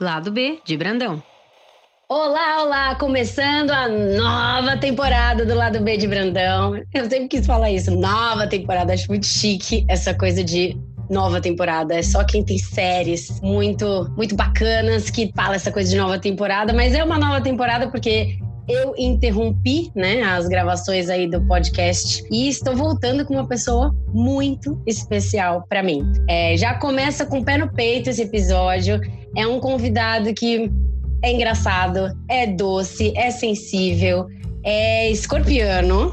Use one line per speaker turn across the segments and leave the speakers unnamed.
Lado B de Brandão.
Olá, olá! Começando a nova temporada do Lado B de Brandão. Eu sempre quis falar isso, nova temporada. Acho muito chique essa coisa de nova temporada. É só quem tem séries muito, muito bacanas que fala essa coisa de nova temporada. Mas é uma nova temporada porque eu interrompi, né, as gravações aí do podcast e estou voltando com uma pessoa muito especial para mim. É, já começa com o pé no peito esse episódio. É um convidado que é engraçado, é doce, é sensível, é escorpiano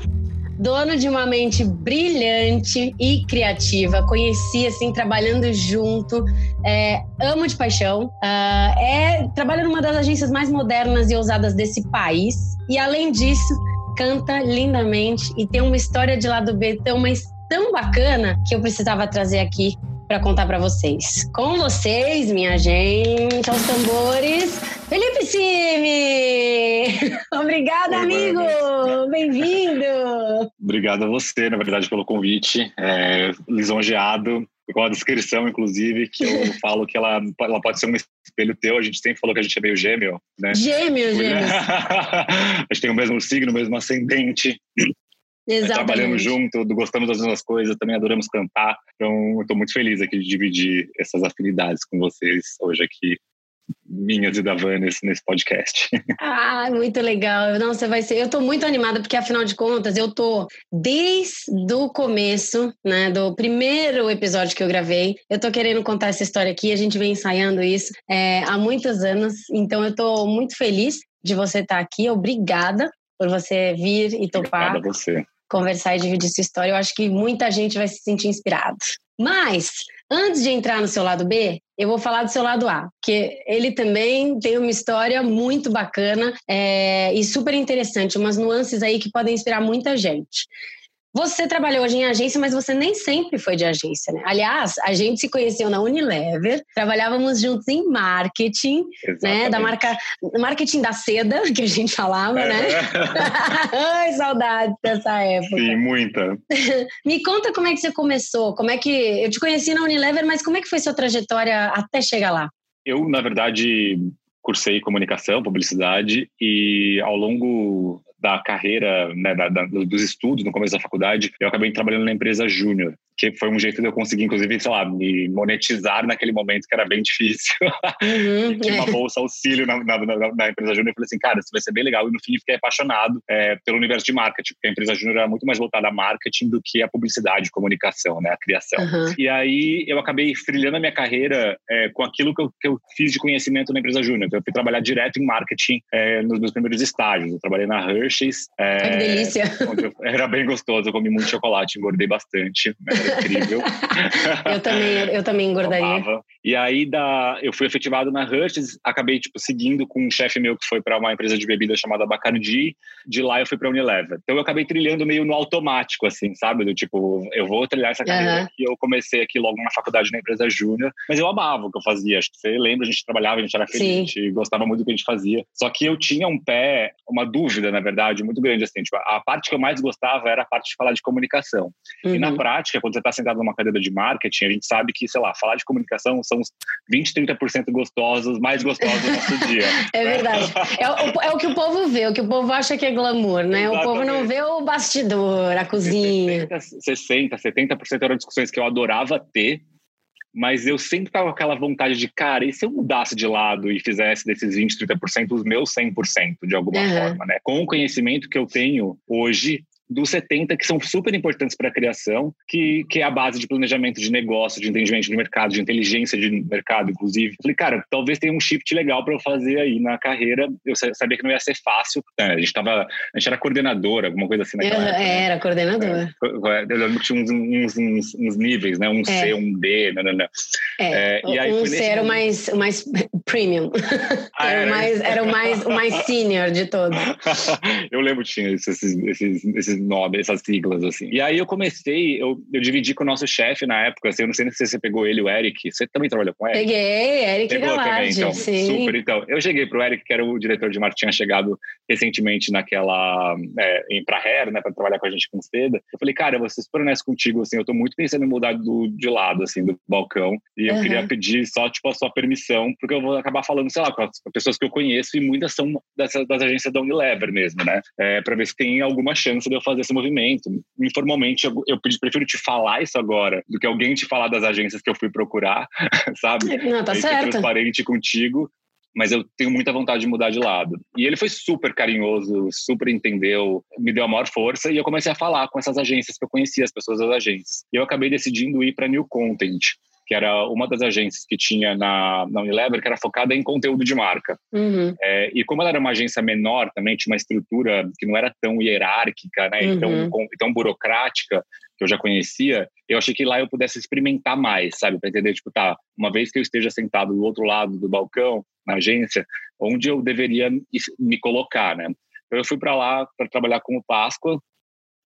dono de uma mente brilhante e criativa. Conheci, assim, trabalhando junto. É, amo de paixão. Uh, é, trabalha numa das agências mais modernas e ousadas desse país. E, além disso, canta lindamente e tem uma história de lado B tão, mas tão bacana que eu precisava trazer aqui para contar para vocês. Com vocês, minha gente, aos tambores, Felipe Simi! Obrigada, Oi, amigo! Bem-vindo!
Obrigado a você, na verdade, pelo convite. É, lisonjeado com a descrição, inclusive, que eu falo que ela, ela pode ser um espelho teu. A gente sempre falou que a gente é meio gêmeo, né?
Gêmeo, gêmeo.
a gente tem o mesmo signo, o mesmo ascendente. Exatamente. Trabalhamos junto, gostamos das mesmas coisas, também adoramos cantar. Então, estou muito feliz aqui de dividir essas afinidades com vocês hoje aqui minhas e da Vanessa nesse podcast.
Ah, muito legal. Não, você vai ser. Eu estou muito animada porque afinal de contas eu tô desde o começo, né, do primeiro episódio que eu gravei. Eu tô querendo contar essa história aqui. A gente vem ensaiando isso é, há muitos anos. Então eu tô muito feliz de você estar aqui. Obrigada por você vir e topar.
A você
conversar e dividir sua história. Eu acho que muita gente vai se sentir inspirado. Mas, antes de entrar no seu lado B, eu vou falar do seu lado A, porque ele também tem uma história muito bacana é, e super interessante, umas nuances aí que podem inspirar muita gente. Você trabalhou hoje em agência, mas você nem sempre foi de agência, né? Aliás, a gente se conheceu na Unilever, trabalhávamos juntos em marketing, Exatamente. né? Da marca marketing da seda, que a gente falava, né? é. né? Ai, saudade dessa época.
Sim, muita.
Me conta como é que você começou, como é que eu te conheci na Unilever, mas como é que foi sua trajetória até chegar lá?
Eu, na verdade, cursei comunicação, publicidade e ao longo da carreira, né, da, da, dos estudos no começo da faculdade, eu acabei trabalhando na empresa júnior, que foi um jeito de eu conseguir, inclusive, sei lá, me monetizar naquele momento que era bem difícil. Uhum, tinha uma é. bolsa auxílio na, na, na, na empresa júnior. Eu falei assim, cara, isso vai ser bem legal. E no fim, fiquei apaixonado é, pelo universo de marketing, porque a empresa júnior era muito mais voltada a marketing do que a publicidade, comunicação, né, a criação. Uhum. E aí eu acabei trilhando a minha carreira é, com aquilo que eu, que eu, fiz de conhecimento na empresa júnior. Então, eu fui trabalhar direto em marketing é, nos meus primeiros estágios. Eu trabalhei na Hershey Hershey's.
É, que delícia!
era bem gostoso, eu comi muito chocolate, engordei bastante, era incrível.
eu, também, eu também engordaria.
E aí da, eu fui efetivado na Hershey's, acabei tipo, seguindo com um chefe meu que foi para uma empresa de bebida chamada Bacardi, de lá eu fui para Unilever. Então eu acabei trilhando meio no automático, assim, sabe? Do tipo, eu vou trilhar essa carreira uhum. aqui. Eu comecei aqui logo na faculdade na empresa júnior, mas eu amava o que eu fazia. Acho que você lembra, a gente trabalhava, a gente era feliz, Sim. a gente gostava muito do que a gente fazia. Só que eu tinha um pé, uma dúvida, na verdade, muito grande. Assim, tipo, a parte que eu mais gostava era a parte de falar de comunicação. Uhum. E na uhum. prática, quando você está sentado numa cadeira de marketing, a gente sabe que, sei lá, falar de comunicação são os 20, 30% gostosos, mais gostosos do nosso dia.
É verdade. É o, é o, que o povo vê, o que o povo acha que é glamour, né? Exatamente. O povo não vê o bastidor, a cozinha.
60, 70% eram discussões que eu adorava ter, mas eu sempre tava com aquela vontade de, cara, e se eu mudasse de lado e fizesse desses 20, 30% os meus 100% de alguma uhum. forma, né? Com o conhecimento que eu tenho hoje, dos 70 que são super importantes para a criação, que, que é a base de planejamento de negócio, de entendimento de mercado, de inteligência de mercado, inclusive. Falei, cara, talvez tenha um shift legal para eu fazer aí na carreira. Eu sabia que não ia ser fácil. Né? A gente tava, a gente era coordenador, alguma coisa assim naquela
eu,
época.
Né? Era coordenador.
É, eu lembro que tinha uns, uns, uns, uns níveis, né? Um é. C, um D, não, não, não.
É, é, e aí um C era o mais, o mais premium. Ah, era, era, mais, era o mais, o mais senior de todos.
eu lembro que tinha esses, esses, esses nome, essas siglas, assim. E aí eu comecei, eu, eu dividi com o nosso chefe na época, assim, eu não sei se você pegou ele, o Eric. Você também trabalhou com ele?
Peguei, Eric Pegou Galardi, também,
então.
Sim.
Super, então. Eu cheguei pro Eric, que era o diretor de tinha chegado recentemente naquela, é, em pra Hair, né, pra trabalhar com a gente com seda. Eu falei, cara, eu vou ser super honesto contigo, assim, eu tô muito pensando em mudar do, de lado, assim, do balcão. E eu uhum. queria pedir só, tipo, a sua permissão, porque eu vou acabar falando, sei lá, com as pessoas que eu conheço, e muitas são dessas, das agências da Unilever mesmo, né? É, para ver se tem alguma chance de eu fazer esse movimento. Informalmente, eu, eu prefiro te falar isso agora do que alguém te falar das agências que eu fui procurar, sabe?
Não, tá certo.
transparente contigo mas eu tenho muita vontade de mudar de lado. E ele foi super carinhoso, super entendeu, me deu a maior força e eu comecei a falar com essas agências que eu conhecia, as pessoas das agências. E eu acabei decidindo ir para New Content, que era uma das agências que tinha na, na Unilever, que era focada em conteúdo de marca.
Uhum.
É, e como ela era uma agência menor também, tinha uma estrutura que não era tão hierárquica, né, uhum. tão, tão burocrática, que eu já conhecia, eu achei que lá eu pudesse experimentar mais, sabe? Para entender, tipo, tá, uma vez que eu esteja sentado do outro lado do balcão, na agência, onde eu deveria me colocar, né? Então eu fui para lá para trabalhar com o Páscoa,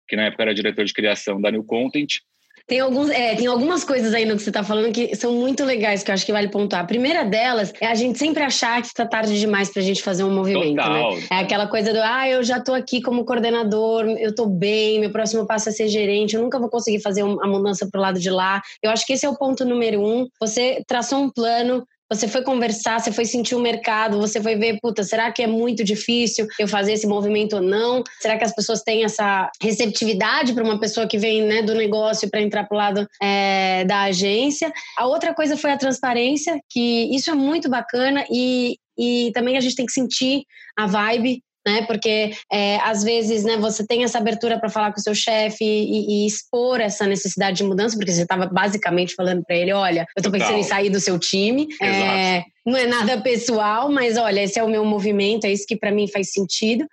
que na época era diretor de criação da New Content,
tem, alguns, é, tem algumas coisas aí no que você está falando que são muito legais, que eu acho que vale pontuar. A primeira delas é a gente sempre achar que está tarde demais para a gente fazer um movimento. Né? Total. Né? É aquela coisa do, ah, eu já estou aqui como coordenador, eu estou bem, meu próximo passo é ser gerente, eu nunca vou conseguir fazer a mudança para o lado de lá. Eu acho que esse é o ponto número um. Você traçou um plano, você foi conversar, você foi sentir o mercado, você foi ver, puta, será que é muito difícil eu fazer esse movimento ou não? Será que as pessoas têm essa receptividade para uma pessoa que vem né, do negócio para entrar para o lado é, da agência? A outra coisa foi a transparência, que isso é muito bacana e, e também a gente tem que sentir a vibe né? Porque é, às vezes, né, você tem essa abertura para falar com o seu chefe e, e, expor essa necessidade de mudança, porque você estava basicamente falando para ele, olha, eu estou pensando em sair do seu time. É, não é nada pessoal, mas olha, esse é o meu movimento, é isso que para mim faz sentido.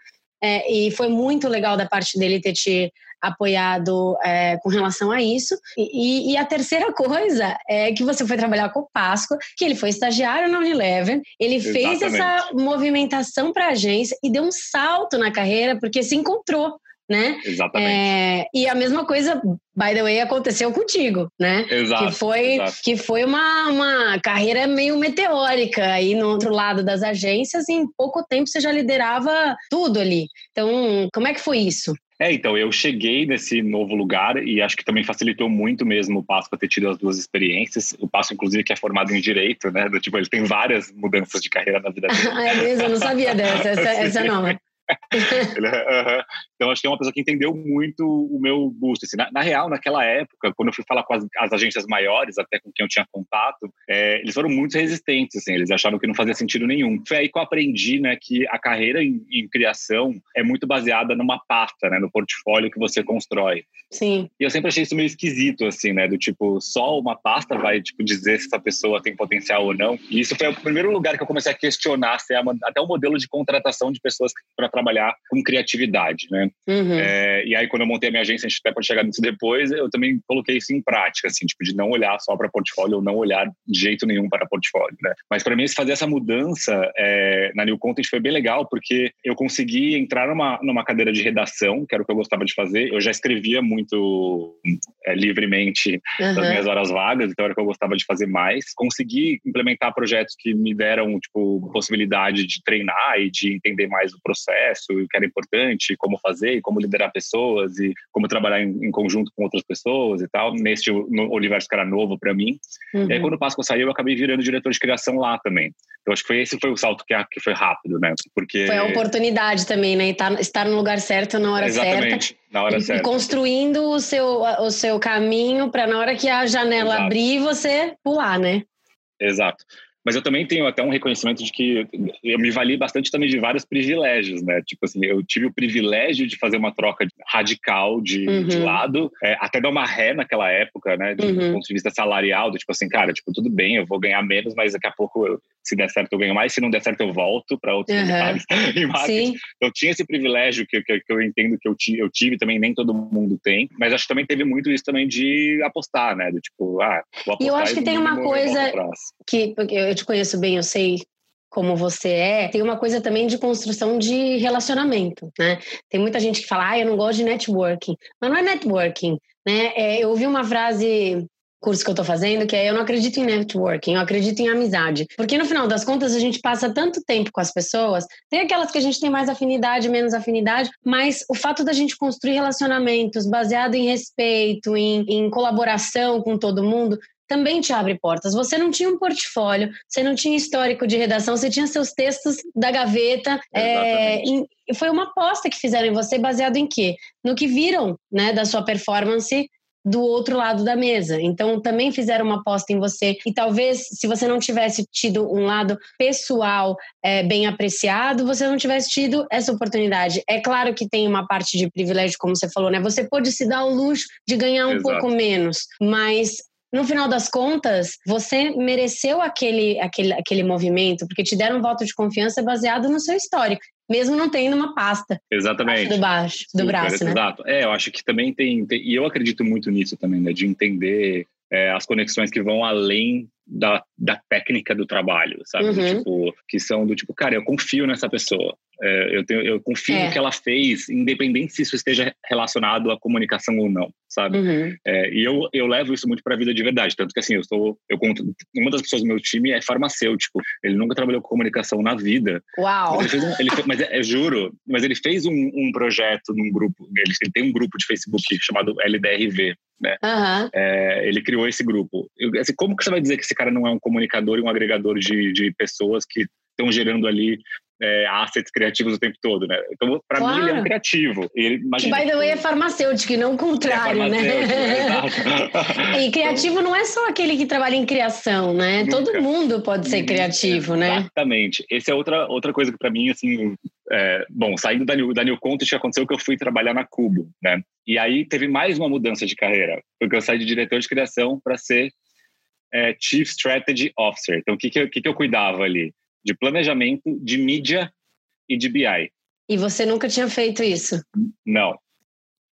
É, e foi muito legal da parte dele ter te apoiado é, com relação a isso. E, e, a terceira coisa é que você foi trabalhar com o Páscoa, que ele foi estagiário na Unilever, ele Exatamente. fez essa movimentação para a agência e deu um salto na carreira porque se encontrou. Né?
Exatamente. É,
e a mesma coisa, by the way, aconteceu contigo, né?
Exato,
que foi,
exato.
Que foi uma, uma carreira meio meteórica aí no outro lado das agências, e em pouco tempo você já liderava tudo ali. Então, como é que foi isso?
É, então, eu cheguei nesse novo lugar e acho que também facilitou muito mesmo o Páscoa ter tido as duas experiências. O Passo, inclusive, que é formado em Direito, né? Do, tipo, ele tem várias mudanças de carreira na vida dele.
é mesmo? Eu não sabia dessa, essa, essa não.
É, então, acho que é uma pessoa que entendeu muito o meu gosto. Assim, na, na, real, naquela época, quando eu fui falar com as, as agências maiores, até com quem eu tinha contato, é, eles foram muito resistentes. Assim, eles achavam que não fazia sentido nenhum. Foi aí que eu aprendi né, que a carreira em, em criação é muito baseada numa pasta, né, no portfólio que você constrói.
Sim.
E eu sempre achei isso meio esquisito, assim, né? Do tipo, só uma pasta vai tipo, dizer se essa pessoa tem potencial ou não. E isso foi o primeiro lugar que eu comecei a questionar se é uma, até o modelo de contratação de pessoas para trabalhar com criatividade, né?
Uhum.
É, e aí, quando eu montei a minha agência, a gente até pode chegar nisso depois, eu também coloquei isso em prática, assim, tipo, de não olhar só para portfólio ou não olhar de jeito nenhum para portfólio, né? Mas para mim, fazer essa mudança é, na New Content foi bem legal, porque eu consegui entrar numa, numa cadeira de redação, que era o que eu gostava de fazer. Eu já escrevia muito é, livremente uhum. nas minhas horas vagas, então era o que eu gostava de fazer mais. Consegui implementar projetos que me deram, tipo, possibilidade de treinar e de entender mais o processo, o que era importante, como fazer, como liderar pessoas e como trabalhar em, em conjunto com outras pessoas e tal, neste universo que era novo para mim. Uhum. E aí, quando o Páscoa saiu, eu acabei virando diretor de criação lá também. Então, acho que foi, esse foi o salto que, que foi rápido, né? Porque...
Foi a oportunidade também, né? Tá, estar no lugar certo na hora
Exatamente,
certa.
na hora
e,
certa.
E construindo o seu, o seu caminho para na hora que a janela Exato. abrir, você pular, né?
Exato. Mas eu também tenho até um reconhecimento de que eu me vali bastante também de vários privilégios, né? Tipo assim, eu tive o privilégio de fazer uma troca radical de, uhum. de lado, é, até dar uma ré naquela época, né? Do uhum. ponto de vista salarial, do tipo assim, cara, tipo, tudo bem, eu vou ganhar menos, mas daqui a pouco, eu, se der certo, eu ganho mais, se não der certo, eu volto para outros uhum. lugares em marketing. Eu tinha esse privilégio que, que, que eu entendo que eu, eu tive também, nem todo mundo tem, mas acho que também teve muito isso também de apostar, né? Do tipo, ah, vou apostar.
E eu acho que tem uma coisa que, porque eu eu te conheço bem, eu sei como você é, tem uma coisa também de construção de relacionamento, né? Tem muita gente que fala, ah, eu não gosto de networking. Mas não é networking, né? É, eu ouvi uma frase curso que eu tô fazendo, que é eu não acredito em networking, eu acredito em amizade. Porque no final das contas a gente passa tanto tempo com as pessoas, tem aquelas que a gente tem mais afinidade, menos afinidade, mas o fato da gente construir relacionamentos baseado em respeito, em, em colaboração com todo mundo, também te abre portas. Você não tinha um portfólio, você não tinha histórico de redação, você tinha seus textos da gaveta. É, e foi uma aposta que fizeram em você baseado em quê? No que viram né, da sua performance do outro lado da mesa. Então, também fizeram uma aposta em você. E talvez, se você não tivesse tido um lado pessoal é, bem apreciado, você não tivesse tido essa oportunidade. É claro que tem uma parte de privilégio, como você falou, né? Você pode se dar o luxo de ganhar um Exato. pouco menos, mas no final das contas, você mereceu aquele, aquele, aquele movimento, porque te deram um voto de confiança baseado no seu histórico, mesmo não tendo uma pasta.
Exatamente.
Do baixo, do Super, braço, né?
Exato. É, eu acho que também tem, tem, e eu acredito muito nisso também, né, de entender é, as conexões que vão além da, da técnica do trabalho, sabe? Uhum. Tipo, que são do tipo, cara, eu confio nessa pessoa. É, eu, tenho, eu confio é. no que ela fez, independente se isso esteja relacionado à comunicação ou não, sabe? Uhum. É, e eu, eu levo isso muito para a vida de verdade. Tanto que, assim, eu sou. Eu conto, uma das pessoas do meu time é farmacêutico. Ele nunca trabalhou com comunicação na vida.
Uau!
Mas, ele um, ele fez, mas é, é, juro, mas ele fez um, um projeto num grupo. Ele, ele, tem um grupo de Facebook chamado LDRV. Né?
Uhum.
ele criou esse grupo. Eu, assim, como que você vai dizer que esse cara não é um comunicador e um agregador de, de pessoas que estão gerando ali é, assets criativos o tempo todo, né? Então, para claro. mim, ele é um criativo. Ele,
imagina, que, by the way, é farmacêutico e não o contrário, é né? e criativo não é só aquele que trabalha em criação, né? Nunca. Todo mundo pode ser criativo,
Exatamente.
né?
Exatamente. Essa é outra, outra coisa que para mim, assim, é, bom, saindo da New, da New Content, aconteceu que eu fui trabalhar na Cubo, né? E aí teve mais uma mudança de carreira, porque eu saí de diretor de criação para ser é, Chief Strategy Officer. Então, o que, que, que, eu cuidava ali? de planejamento, de mídia e de BI.
E você nunca tinha feito isso?
Não.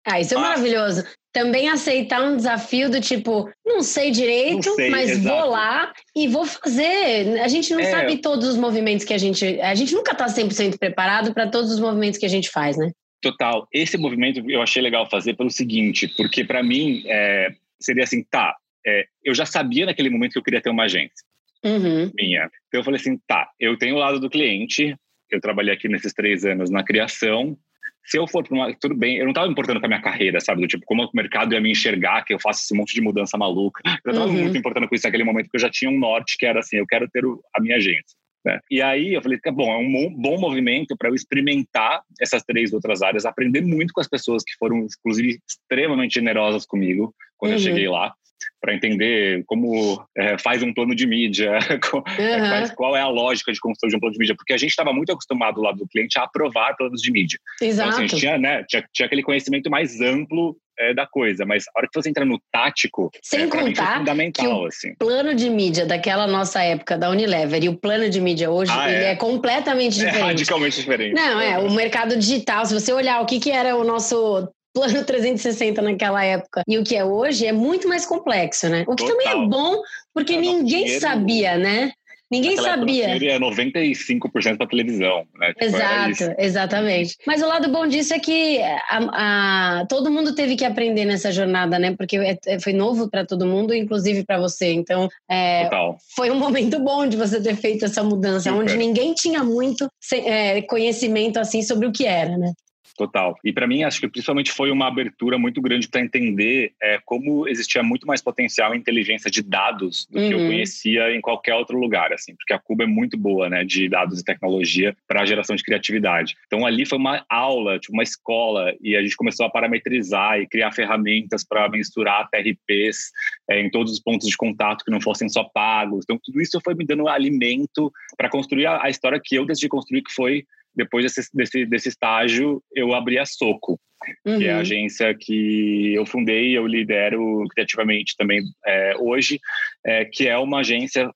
Ah, isso é mas... maravilhoso. Também aceitar um desafio do tipo, não sei direito, não sei, mas exato. vou lá e vou fazer. A gente não é... sabe todos os movimentos que a gente. A gente nunca está 100% preparado para todos os movimentos que a gente faz, né?
Total. Esse movimento eu achei legal fazer pelo seguinte, porque para mim é, seria assim, tá, é, eu já sabia naquele momento que eu queria ter uma agência
uhum.
minha. Então eu falei assim, tá, eu tenho o lado do cliente, eu trabalhei aqui nesses três anos na criação. Se eu for para uma. Tudo bem, eu não estava importando com a minha carreira, sabe? Do tipo, como o mercado ia me enxergar, que eu faço esse monte de mudança maluca. Eu estava uhum. muito importando com isso naquele momento, porque eu já tinha um norte que era assim: eu quero ter a minha agência. Né? E aí eu falei, bom, é um bom movimento para eu experimentar essas três outras áreas, aprender muito com as pessoas que foram, inclusive, extremamente generosas comigo quando uhum. eu cheguei lá para entender como é, faz um plano de mídia, qual, uhum. faz, qual é a lógica de construção de um plano de mídia, porque a gente estava muito acostumado lá do cliente a aprovar planos de mídia.
Exato.
Então, assim, tinha, né, tinha, tinha aquele conhecimento mais amplo é, da coisa, mas a hora que você entra no tático,
sem é, contar fundamental, que o
assim.
plano de mídia daquela nossa época da Unilever e o plano de mídia hoje ah, ele é. é. completamente diferente. É
radicalmente diferente.
Não, é o mercado digital. Se você olhar o que que era o nosso plano 360 naquela época e o que é hoje é muito mais complexo, né? O que Total. também é bom, porque é, ninguém sabia, né? Ninguém sabia.
É 95% para televisão, né?
Tipo, Exato, exatamente. Mas o lado bom disso é que a, a, todo mundo teve que aprender nessa jornada, né? Porque é, é foi novo para todo mundo, inclusive para você. Então, é, foi um momento bom de você ter feito essa mudança, Super. onde ninguém tinha muito é, conhecimento assim sobre o que era, né?
Total. E para mim, acho que principalmente foi uma abertura muito grande para entender é, como existia muito mais potencial em inteligência de dados do uhum. que eu uhum. conhecia em qualquer outro lugar, assim, porque a Cuba é muito boa, né, de dados e tecnologia para a geração de criatividade. Então ali foi uma aula, tipo uma escola, e a gente começou a parametrizar e criar ferramentas para mensurar TRPs é, em todos os pontos de contato que não fossem só pagos. Então tudo isso foi me dando alimento para construir a, a história que eu decidi construir, que foi depois desse, desse, desse estágio, eu abri a Soco, uhum. que é a uhum. agência que eu fundei e eu lidero criativamente também é, hoje, é, que é uma agência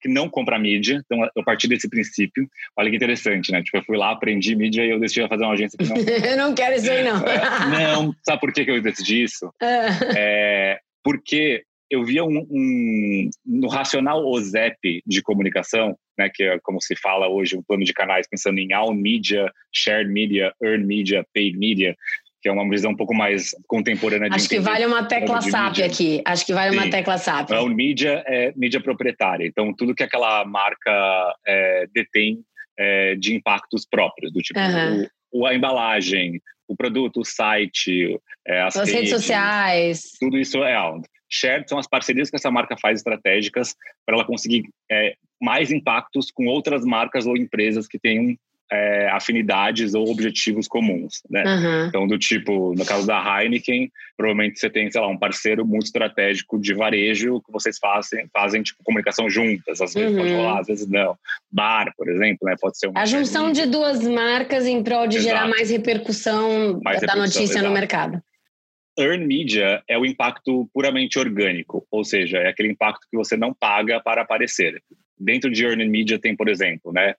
que não compra mídia, então eu parti desse princípio. Olha que interessante, né? Tipo, eu fui lá, aprendi mídia e eu decidi fazer uma agência que não.
eu não quero isso aí, não.
Não, sabe por que eu decidi isso? é, porque eu via um, um, no racional OZEP de comunicação, né, que é como se fala hoje, um plano de canais pensando em all media, shared media, earned media, paid media, que é uma visão um pouco mais contemporânea de
Acho que vale uma tecla SAP mídia. aqui. Acho que vale Sim. uma tecla SAP.
All media é mídia proprietária. Então, tudo que aquela marca é, detém é, de impactos próprios, do tipo uhum. o, a embalagem, o produto, o site, é, as,
as redes, redes, sociais.
Tudo isso é shared são as parcerias que essa marca faz estratégicas para ela conseguir é, mais impactos com outras marcas ou empresas que tenham é, afinidades ou objetivos comuns, né? Uhum. Então, do tipo, no caso da Heineken, provavelmente você tem, sei lá, um parceiro muito estratégico de varejo que vocês fazem, fazem tipo, comunicação juntas, às vezes uhum. pode rolar, às vezes não. Bar, por exemplo, né? Pode ser uma...
A junção de duas marcas em prol de Exato. gerar mais repercussão mais da repercussão, notícia exato. no mercado.
Earn Media é o impacto puramente orgânico, ou seja, é aquele impacto que você não paga para aparecer. Dentro de Earn Media tem, por exemplo, né,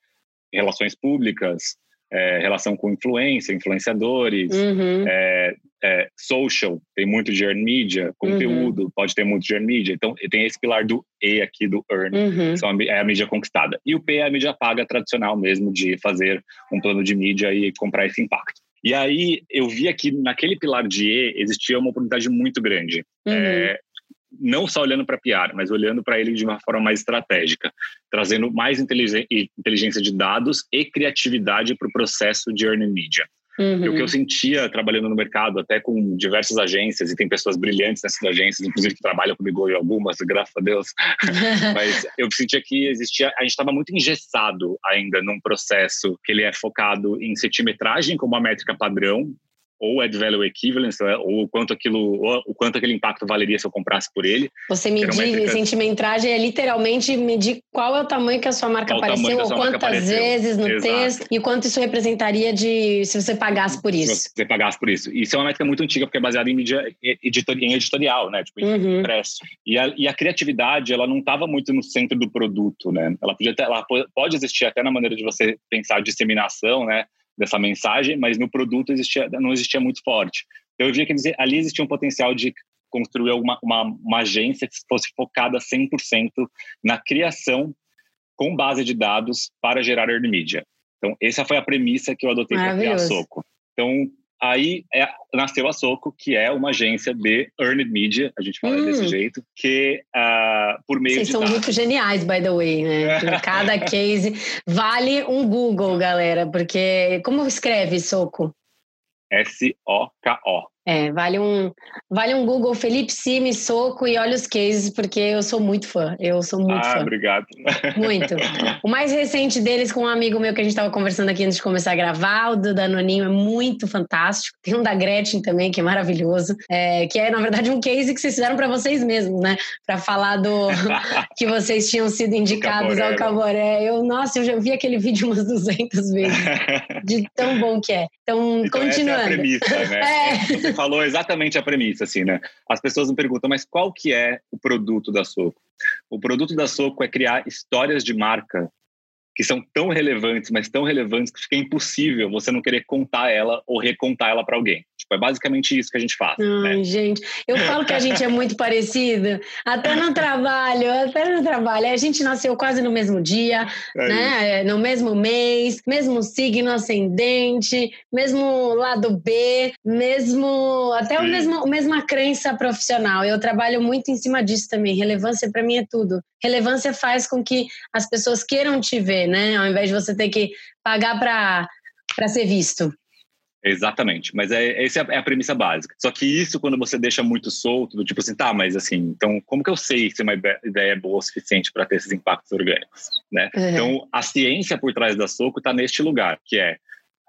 relações públicas, é, relação com influência, influenciadores, uhum. é, é, social, tem muito de earn media, conteúdo, uhum. pode ter muito de earn media. Então, tem esse pilar do E aqui do earn, uhum. são a, é a mídia conquistada. E o P é a mídia paga tradicional mesmo, de fazer um plano de mídia e comprar esse impacto. E aí, eu vi aqui naquele pilar de E existia uma oportunidade muito grande. Uhum. É, não só olhando para PR, mas olhando para ele de uma forma mais estratégica, trazendo mais inteligência de dados e criatividade para o processo de earning media. Uhum. E o que eu sentia trabalhando no mercado, até com diversas agências, e tem pessoas brilhantes nessas agências, inclusive que trabalham comigo em algumas, graças a Deus, mas eu sentia que existia, a gente estava muito engessado ainda num processo que ele é focado em centimetragem como uma métrica padrão, ou add value equivalence, né, ou o quanto aquilo, o quanto aquele impacto valeria se eu comprasse por ele.
Você medir métrica... sentimentragem é literalmente medir qual é o tamanho que a sua marca qual apareceu, ou quantas apareceu. vezes no Exato. texto, e quanto isso representaria de se você pagasse por isso. Se
você pagasse por isso. Isso é uma métrica muito antiga, porque é baseada em mídia em editorial, né? Tipo, em uhum. impresso. E a, e a criatividade, ela não estava muito no centro do produto, né? Ela podia ter, ela pode existir até na maneira de você pensar disseminação, né? Dessa mensagem, mas no produto existia, não existia muito forte. Então, eu via que ali existia um potencial de construir uma, uma, uma agência que fosse focada 100% na criação com base de dados para gerar earned media. Então, essa foi a premissa que eu adotei para criar a Soco. Então, Aí é, nasceu a Soco, que é uma agência de earned media, a gente fala hum. desse jeito, que uh, por meio
Vocês
de
são dados. muito geniais, by the way, né? Cada case vale um Google, galera, porque como escreve Soco?
S-O-K-O.
É, vale um, vale um Google Felipe Simi, Soco e olha os cases, porque eu sou muito fã. Eu sou muito
ah,
fã.
obrigado.
Muito. O mais recente deles com um amigo meu que a gente estava conversando aqui antes de começar a gravar, o do Danoninho, é muito fantástico. Tem um da Gretchen também, que é maravilhoso. É, que é, na verdade, um case que vocês fizeram para vocês mesmos, né? Para falar do que vocês tinham sido indicados ao Caboré. Eu, nossa, eu já vi aquele vídeo umas 200 vezes. De tão bom que é. Então, então continuando. Essa
é a premissa, né? É falou exatamente a premissa, assim, né? As pessoas me perguntam, mas qual que é o produto da Soco? O produto da Soco é criar histórias de marca que são tão relevantes, mas tão relevantes que fica impossível você não querer contar ela ou recontar ela para alguém. Tipo, é basicamente isso que a gente faz.
Ai,
né?
gente, eu falo que a gente é muito parecido, até no trabalho, até no trabalho. A gente nasceu quase no mesmo dia, é né? No mesmo mês, mesmo signo ascendente, mesmo lado B, mesmo até o mesmo mesma crença profissional. Eu trabalho muito em cima disso também. Relevância para mim é tudo. Relevância faz com que as pessoas queiram te ver, né? Ao invés de você ter que pagar para para ser visto.
Exatamente, mas é, essa é a premissa básica. Só que isso, quando você deixa muito solto, do tipo assim, tá, mas assim, então como que eu sei se uma ideia é boa o suficiente para ter esses impactos orgânicos, né? Uhum. Então, a ciência por trás da Soco está neste lugar, que é,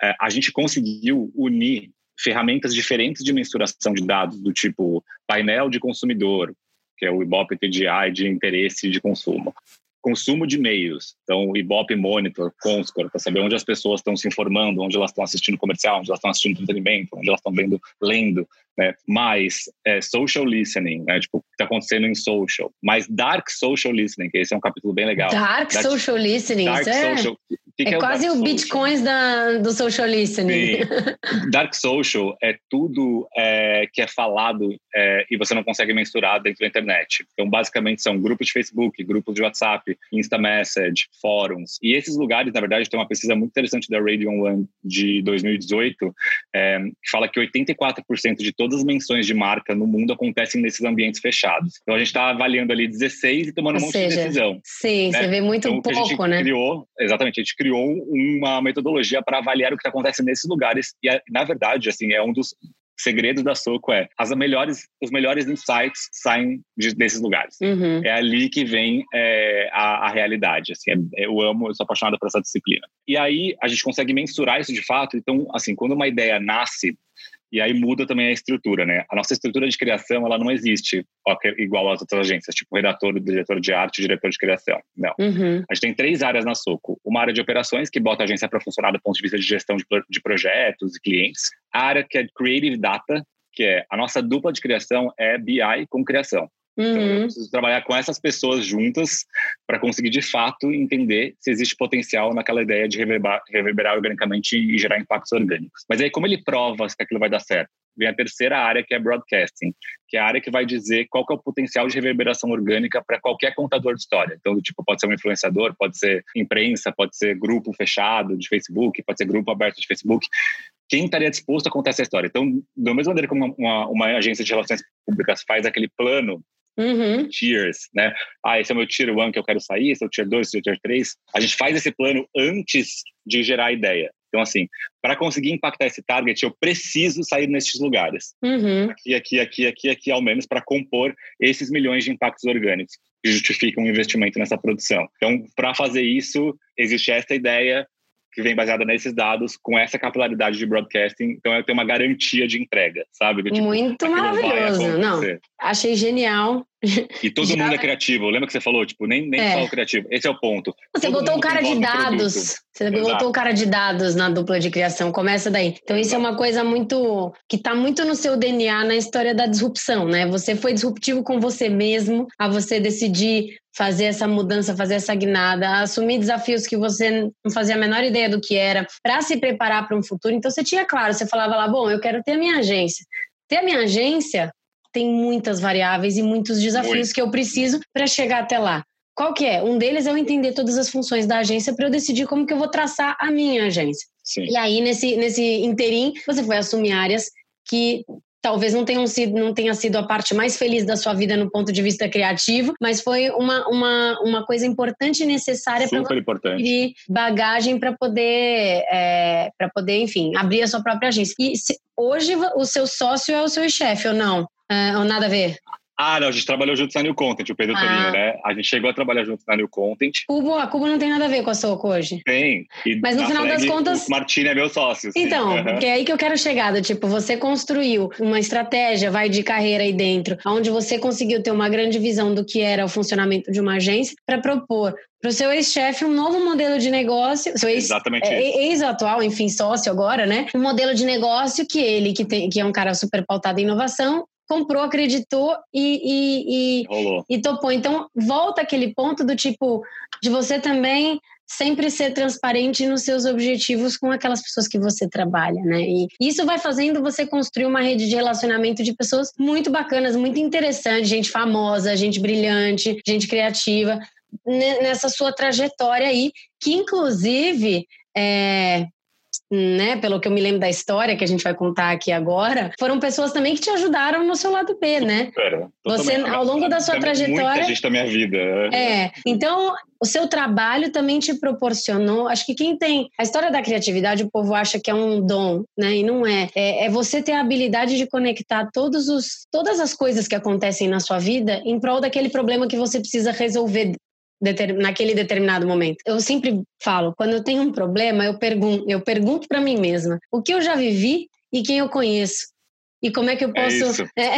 é, a gente conseguiu unir ferramentas diferentes de mensuração de dados, do tipo painel de consumidor, que é o Ibope TDI de interesse de consumo, consumo de meios. Então, Ibope Monitor, Comscore, para saber onde as pessoas estão se informando, onde elas estão assistindo comercial, onde elas estão assistindo entretenimento, onde elas estão vendo, lendo, né? Mais é, social listening, né? Tipo, o que está acontecendo em social. Mais dark social listening, que esse é um capítulo bem legal.
Dark, dark social listening, dark é... social. Que é, que é, quase o, o bitcoins da, do social listening.
Sim. Dark social é tudo é, que é falado é, e você não consegue mensurar dentro da internet. Então, basicamente, são grupos de Facebook, grupos de WhatsApp, Insta Message, fóruns. E esses lugares, na verdade, tem uma pesquisa muito interessante da Radio One de 2018, é, que fala que 84% de todas as menções de marca no mundo acontecem nesses ambientes fechados. Então, a gente está avaliando ali 16 e tomando Ou um monte seja, de decisão.
Sim, né? você vê muito então, pouco, né?
Criou, exatamente, a gente criou uma metodologia para avaliar o que acontece nesses lugares. E, na verdade, assim, é um dos segredo da Soco é as melhores, os melhores insights saem de, desses lugares.
Uhum.
É ali que vem é, a, a, realidade. Assim, é, eu amo, eu sou apaixonado por essa disciplina. E aí a gente consegue mensurar isso de fato. Então, assim, quando uma ideia nasce, e aí muda também a estrutura, né? A nossa estrutura de criação, ela não existe igual às outras agências, tipo redator, diretor de arte, diretor de criação. Não.
Uhum.
A gente tem três áreas na Soco. Uma área de operações, que bota a agência para funcionar do ponto de vista de gestão de, de projetos e clientes. A área que é Creative Data, que é a nossa dupla de criação é BI com criação. Então, eu
Uhum.
preciso trabalhar com essas pessoas juntas para conseguir, de fato, entender se existe potencial naquela ideia de reverberar, reverberar organicamente e gerar impactos orgânicos. Mas aí, como ele prova que aquilo vai dar certo? Vem a terceira área, que é broadcasting, que é a área que vai dizer qual que é o potencial de reverberação orgânica para qualquer contador de história. Então, tipo, pode ser um influenciador, pode ser imprensa, pode ser grupo fechado de Facebook, pode ser grupo aberto de Facebook. Quem estaria disposto a contar essa história? Então, da mesma maneira como uma, uma, uma agência de relações públicas faz aquele plano
Uhum.
tiers, né? Ah, esse é o meu tier 1 que eu quero sair, esse é o tier 2, esse é o tier 3. A gente faz esse plano antes de gerar a ideia. Então, assim, para conseguir impactar esse target, eu preciso sair nesses lugares.
Uhum.
Aqui, aqui, aqui, aqui, aqui, ao menos, para compor esses milhões de impactos orgânicos que justificam um investimento nessa produção. Então, para fazer isso, existe essa ideia que vem baseada nesses dados, com essa capilaridade de broadcasting. Então, eu tenho uma garantia de entrega, sabe? Tipo,
Muito maravilhoso. Não, achei genial.
E todo
Já-
mundo é criativo. Lembra que você falou? Tipo, nem, nem
É.
só o criativo. Esse é o ponto.
Você
Todo
botou o
mundo
cara de dados. Você
Exato.
botou o cara de dados na dupla de criação. Começa daí. Então, isso é uma coisa muito. que está muito no seu DNA na história da disrupção, né? Você foi disruptivo com você mesmo, a você decidir fazer essa mudança, fazer essa guinada, assumir desafios que você não fazia a menor ideia do que era, para se preparar para um futuro. Então, você tinha claro, você falava lá, bom, eu quero ter a minha agência. Ter a minha agência tem muitas variáveis e muitos desafios
Muito.
que eu preciso para chegar até lá. Qual que é? Um deles é eu entender todas as funções da agência para eu decidir como que eu vou traçar a minha agência.
Sim.
E aí, nesse, nesse interim, você foi assumir áreas que talvez não tenham sido, não tenha sido a parte mais feliz da sua vida no ponto de vista criativo, mas foi uma, uma, uma coisa importante e necessária para
Super importante.
adquirir bagagem para poder, é, para poder, enfim, abrir a sua própria agência. E se- hoje o seu sócio é o seu chefe ou não? É, ou nada a ver?
Ah, não, a gente trabalhou juntos na New Content, o Pedro
Ah.
Né? A gente chegou a trabalhar juntos na New Content.
Cubo, a Cubo não tem nada a ver com a Soco hoje.
Tem. E
Mas no
na
final das
Flag,
contas-
O Martini é meu sócio. sim.
Então,
Aham.
porque é aí que eu quero chegar, do tipo, você construiu uma estratégia, vai de carreira aí dentro, onde você conseguiu ter uma grande visão do que era o funcionamento de uma agência para propor para o seu ex-chefe um novo modelo de negócio, seu ex
Exatamente
é, ex-atual, enfim, sócio agora, né? Um modelo de negócio que ele, que, tem, que é um cara super pautado em inovação, comprou, acreditou e, e, e, e topou. Então, volta aquele ponto do tipo, de você também sempre ser transparente nos seus objetivos com aquelas pessoas que você trabalha, né? E isso vai fazendo você construir uma rede de relacionamento de pessoas muito bacanas, muito interessantes, gente famosa, gente brilhante, gente criativa, ne- nessa sua trajetória aí, que inclusive é, né, pelo que eu me lembro da história que a gente vai contar aqui agora, foram pessoas também que te ajudaram no seu lado B, né?
Pera,
Você, ao longo da sua trajetória-
Muita gente da minha vida.
É, então o seu trabalho também te proporcionou. Acho que quem tem a história da criatividade, o povo acha que é um dom, né? E não é. É, é você ter a habilidade de conectar todos os, todas as coisas que acontecem na sua vida em prol daquele problema que você precisa resolver naquele determinado momento. Eu sempre falo, quando eu tenho um problema, eu pergunto, eu pergunto para mim mesma, o que eu já vivi e quem eu conheço. E como é que eu
É
posso
isso.
é,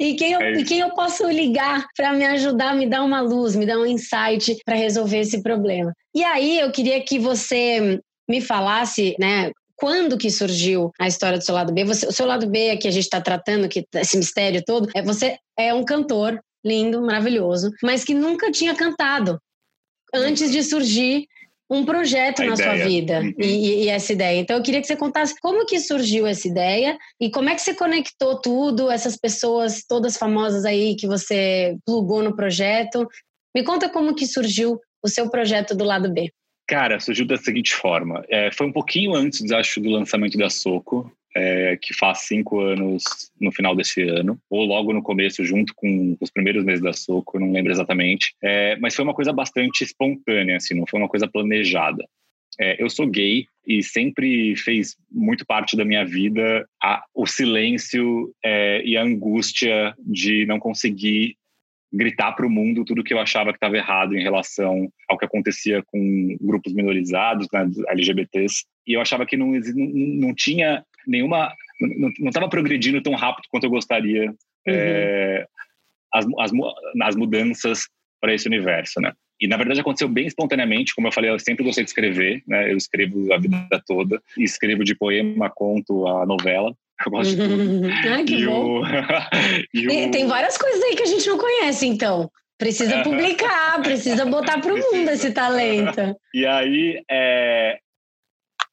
e, quem eu,
É
e quem eu posso ligar para me ajudar, me dar uma luz, me dar um insight para resolver esse problema. E aí eu queria que você me falasse, né? Quando que surgiu a história do seu lado B? Você, o seu lado B que a gente está tratando, que esse mistério todo, é você é um cantor lindo, maravilhoso, mas que nunca tinha cantado antes de surgir um projeto
A
na sua
ideia.
vida
Uhum.
e, e essa ideia. Então eu queria que você contasse como que surgiu essa ideia e como é que você conectou tudo, essas pessoas todas famosas aí que você plugou no projeto. Me conta como que surgiu o seu projeto do lado B.
Cara, surgiu da seguinte forma. É, foi um pouquinho antes, acho, do lançamento da Soco, é, que faz cinco anos no final desse ano, ou logo no começo, junto com os primeiros meses da Soco, não lembro exatamente. É, mas foi uma coisa bastante espontânea, assim, não foi uma coisa planejada. é, eu sou gay e sempre fez muito parte da minha vida a, o silêncio é, e a angústia de não conseguir gritar para o mundo tudo que eu achava que estava errado em relação ao que acontecia com grupos minorizados, né, LGBTs. E eu achava que não, não, não tinha nenhuma. Não estava progredindo tão rápido quanto eu gostaria uhum. é, as, as, as mudanças para esse universo, né? E na verdade aconteceu bem espontaneamente, como eu falei, eu sempre gostei de escrever, né? Eu escrevo a vida toda, escrevo de poema, conto, a novela. Eu gosto de.
Ai, que e bom. O... e o... Tem várias coisas aí que a gente não conhece, então. Precisa publicar, precisa botar para o mundo esse talento.
E aí, é...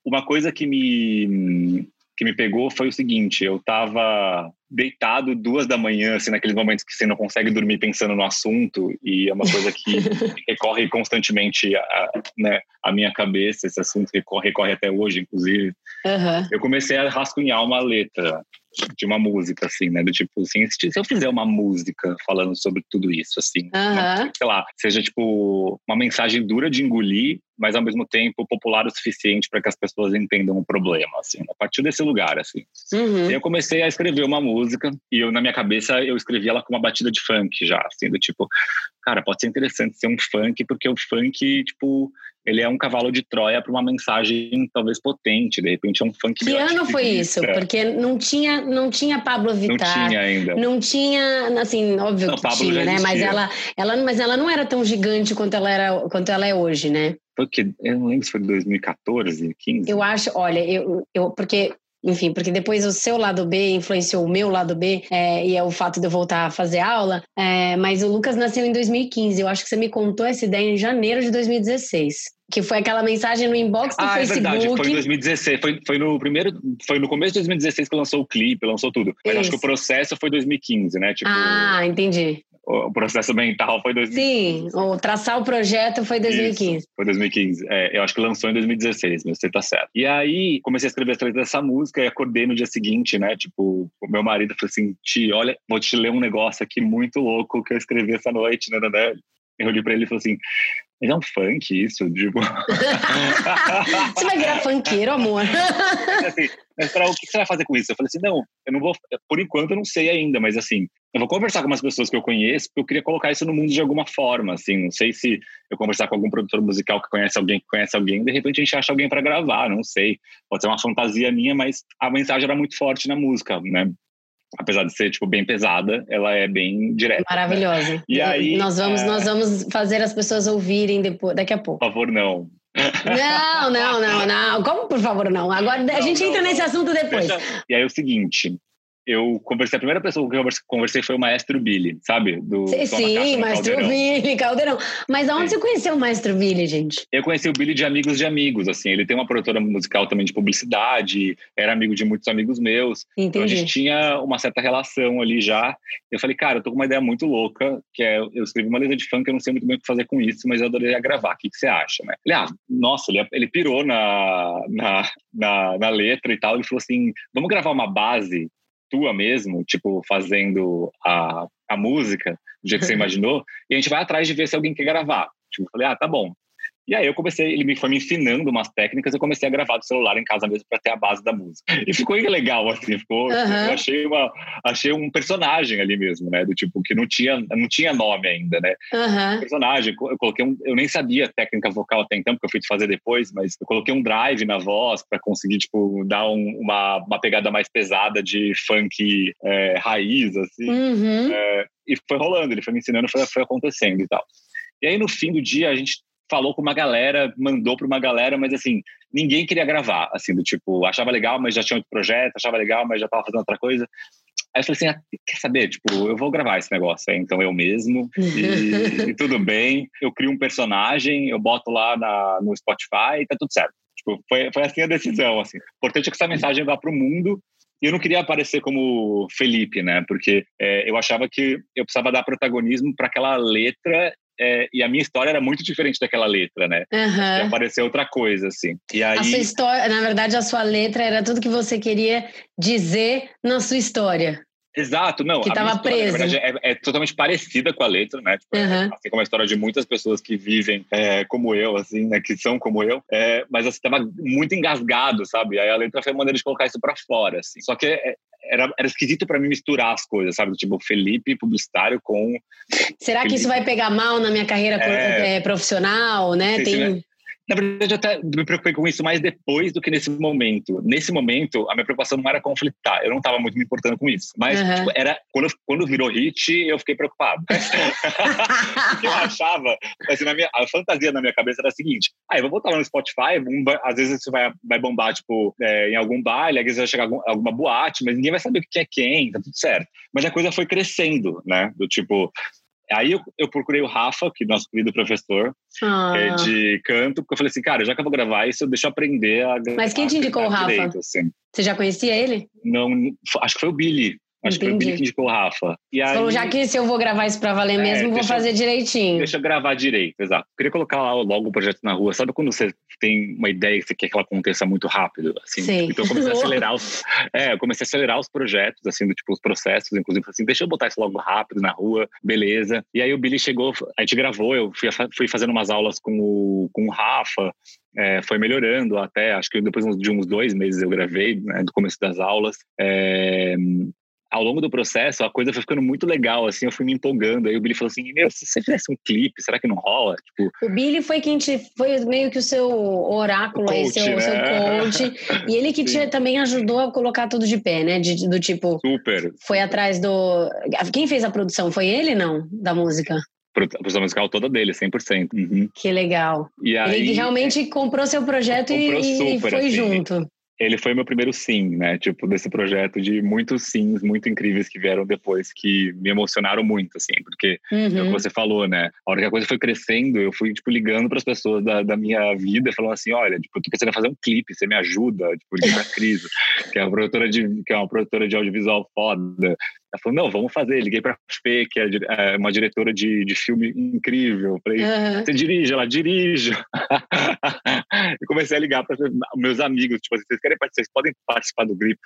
uma coisa que me que me pegou foi o seguinte: eu estava deitado duas da manhã, assim, naqueles momentos que você não consegue dormir pensando no assunto, e é uma coisa que recorre constantemente a, né, a minha cabeça, esse assunto recorre, recorre até hoje, inclusive. Uhum. Eu comecei a rascunhar uma letra de uma música, assim, né? Do tipo, assim, se eu fizer uma música falando sobre tudo isso, assim, uhum. sei lá, seja tipo uma mensagem dura de engolir, mas ao mesmo tempo popular o suficiente para que as pessoas entendam o problema, assim, a partir desse lugar, assim. Uhum. Eu comecei a escrever uma música e eu, na minha cabeça, eu escrevi ela com uma batida de funk já, assim, do tipo, cara, pode ser interessante ser um funk, porque o funk, tipo, ele é um cavalo de Troia para uma mensagem talvez potente, de repente é um funk.
Que ano foi isso? Porque não tinha, não tinha Pablo Vittar.
Não tinha ainda.
Não tinha, assim, óbvio não, que Pablo tinha, né? Mas ela, ela, mas ela não era tão gigante quanto ela era, quanto ela é hoje, né?
Foi que eu não lembro se foi 2014, 15.
Eu acho, olha, eu, eu porque enfim, porque depois o seu lado B influenciou o meu lado B, é, e é o fato de eu voltar a fazer aula. É, mas o Lucas nasceu em 2015. Eu acho que você me contou essa ideia em janeiro de 2016. Que foi aquela mensagem no inbox do
ah,
Facebook.
É verdade, foi em 2016. Foi, foi no primeiro. Foi no começo de 2016 que lançou o clipe, lançou tudo. Mas Isso. acho que o processo foi 2015, né?
Tipo, ah, entendi
o processo mental foi
2015. Sim, o traçar o projeto foi 2015.
Isso, foi 2015. É, eu acho que lançou em 2016, mas você tá certo. E aí, comecei a escrever as letras dessa música e acordei no dia seguinte, né? Tipo, o meu marido falou assim: Ti, olha, vou te ler um negócio aqui muito louco que eu escrevi essa noite, né, né? né? Eu olhei pra ele e falei assim: mas é um funk isso, tipo.
você vai virar funkeiro, amor.
assim, mas pra, o que você vai fazer com isso? Eu falei assim, não, eu não vou, por enquanto eu não sei ainda, mas assim, eu vou conversar com umas pessoas que eu conheço, porque eu queria colocar isso no mundo de alguma forma, assim, não sei se eu conversar com algum produtor musical que conhece alguém que conhece alguém, de repente a gente acha alguém para gravar, não sei, pode ser uma fantasia minha, mas a mensagem era muito forte na música, né? Apesar de ser tipo bem pesada, ela é bem direta.
Maravilhosa. Né? E aí nós vamos é... nós vamos fazer as pessoas ouvirem depois daqui a pouco.
Por favor, não.
Não, não, não, não. Como por favor não? Agora não, a gente não, entra não. nesse assunto depois.
E aí é o seguinte, eu conversei, a primeira pessoa que eu conversei foi o maestro Billy, sabe?
Do sim, sim maestro Caldeirão. Billy, Caldeirão. Mas aonde sim. você conheceu o maestro Billy, gente?
Eu conheci o Billy de amigos de amigos, assim. Ele tem uma produtora musical também de publicidade, era amigo de muitos amigos meus. Entendi. Então a gente tinha uma certa relação ali já. Eu falei, cara, eu tô com uma ideia muito louca, que é, eu escrevi uma letra de funk, eu não sei muito bem o que fazer com isso, mas eu adoraria gravar. O que, que você acha, né? Ele, ah, nossa, ele, ele pirou na, na, na, na letra e tal. Ele falou assim, vamos gravar uma base tua mesmo, tipo, fazendo a, a música do jeito que você imaginou, e a gente vai atrás de ver se alguém quer gravar. Tipo, eu falei, ah, tá bom. E aí eu comecei, ele me foi me ensinando umas técnicas, eu comecei a gravar do celular em casa mesmo para ter a base da música. E ficou legal, assim, ficou, uhum. eu achei, uma, achei um personagem ali mesmo, né, do tipo, que não tinha, não tinha nome ainda, né. Uhum. personagem, eu coloquei um, eu nem sabia técnica vocal até então, porque eu fui fazer depois, mas eu coloquei um drive na voz para conseguir, tipo, dar um, uma, uma pegada mais pesada de funk é, raiz, assim. Uhum. É, e foi rolando, ele foi me ensinando, foi, foi acontecendo e tal. E aí, no fim do dia, a gente falou com uma galera, mandou para uma galera, mas assim, ninguém queria gravar, assim, do tipo, achava legal, mas já tinha outro projeto, achava legal, mas já estava fazendo outra coisa. Aí eu falei assim, ah, quer saber, tipo, eu vou gravar esse negócio, então eu mesmo, e, e, tudo bem, eu crio um personagem, eu boto lá na, no Spotify e tá tudo certo. Tipo, foi, foi assim a decisão, assim. O importante é que essa mensagem vá para o mundo, e eu não queria aparecer como Felipe, né? Porque é, eu achava que eu precisava dar protagonismo para aquela letra é, e a minha história era muito diferente daquela letra, né? Uhum. apareceu outra coisa, assim. E aí...
A sua história, na verdade, a sua letra era tudo que você queria dizer na sua história.
Exato, não.
Que estava preso.
Na verdade, é, é, totalmente parecida com a letra, né? Tipo, uhum. é, assim como a história de muitas pessoas que vivem é, como eu, assim, né? Que são como eu. É, mas assim, tava muito engasgado, sabe? Aí a letra foi uma maneira de colocar isso para fora, assim. Só que é, era, era esquisito para mim misturar as coisas, sabe? Tipo, Felipe publicitário com.
Será
Felipe...
que isso vai pegar mal na minha carreira é... é profissional, né? Tem. Sim, né?
Na verdade, eu até me preocupei com isso mais depois do que nesse momento. Nesse momento, a minha preocupação não era conflitar, eu não estava muito me importando com isso. Mas uhum. tipo, era quando, quando virou hit, eu fiquei preocupado. o que eu achava, assim, na minha, a fantasia na minha cabeça era a seguinte: ah, eu vou botar lá no Spotify, um, às vezes isso vai, vai bombar, tipo, é, em algum baile, às vezes vai chegar algum, alguma boate, mas ninguém vai saber o que é quem, tá tudo certo. Mas a coisa foi crescendo, né? Do tipo, Aí eu, eu, procurei o Rafa, que é nosso querido professor ah. é, de canto, porque eu falei assim, cara, já que eu vou gravar isso, deixa eu aprender a
Mas quem te indicou o Rafa? Direito, assim. Você já conhecia ele?
Não, acho que foi o Billy. Acho Entendi. que foi o Billy que indicou o Rafa.
E aí, então, já que se eu vou gravar isso pra valer é, mesmo, vou fazer direitinho.
Deixa eu gravar direito, exato. Eu queria colocar lá logo o projeto na rua. Sabe quando você tem uma ideia e você quer que ela aconteça muito rápido? Assim,
Sim.
Então eu comecei a acelerar os. É, eu comecei a acelerar os projetos, assim, do tipo, os processos, inclusive, assim, deixa eu botar isso logo rápido na rua, beleza. E aí o Billy chegou, a gente gravou, eu fui, fui fazendo umas aulas com o, com o Rafa. É, foi melhorando até, acho que depois de uns dois meses eu gravei, né, do começo das aulas. É, ao longo do processo, a coisa foi ficando muito legal, assim, eu fui me empolgando. Aí o Billy falou assim: Meu, se você fizesse um clipe, será que não rola?
Tipo, o Billy foi quem te. Foi meio que o seu oráculo, coach, aí, seu, né? seu coach. e ele que te, também ajudou a colocar tudo de pé, né? De, do tipo.
Super.
Foi atrás do. Quem fez a produção? Foi ele, não? Da música?
A produção musical toda dele, 100%. Uhum.
Que legal. E aí, ele realmente comprou seu projeto comprou e, super, foi assim, junto
ele foi meu primeiro sim, né? Tipo, desse projeto de muitos sims muito incríveis que vieram depois, que me emocionaram muito, assim, porque uhum. é o que uhum. você falou, né? A hora que a coisa foi crescendo, eu fui, tipo, ligando para as pessoas da, da, minha vida, falando assim: olha, tipo, eu tô pensando em fazer um clipe, você me ajuda, tipo, de Cris, que é uma produtora de, que é uma produtora de audiovisual foda. Ela falou, não, vamos fazer. Liguei para a Fê, que é, é uma diretora de, de filme incrível. Falei, uhum. você dirige? Ela, dirige. e comecei a ligar para meus amigos, tipo, vocês querem participar? Vocês podem participar do clipe,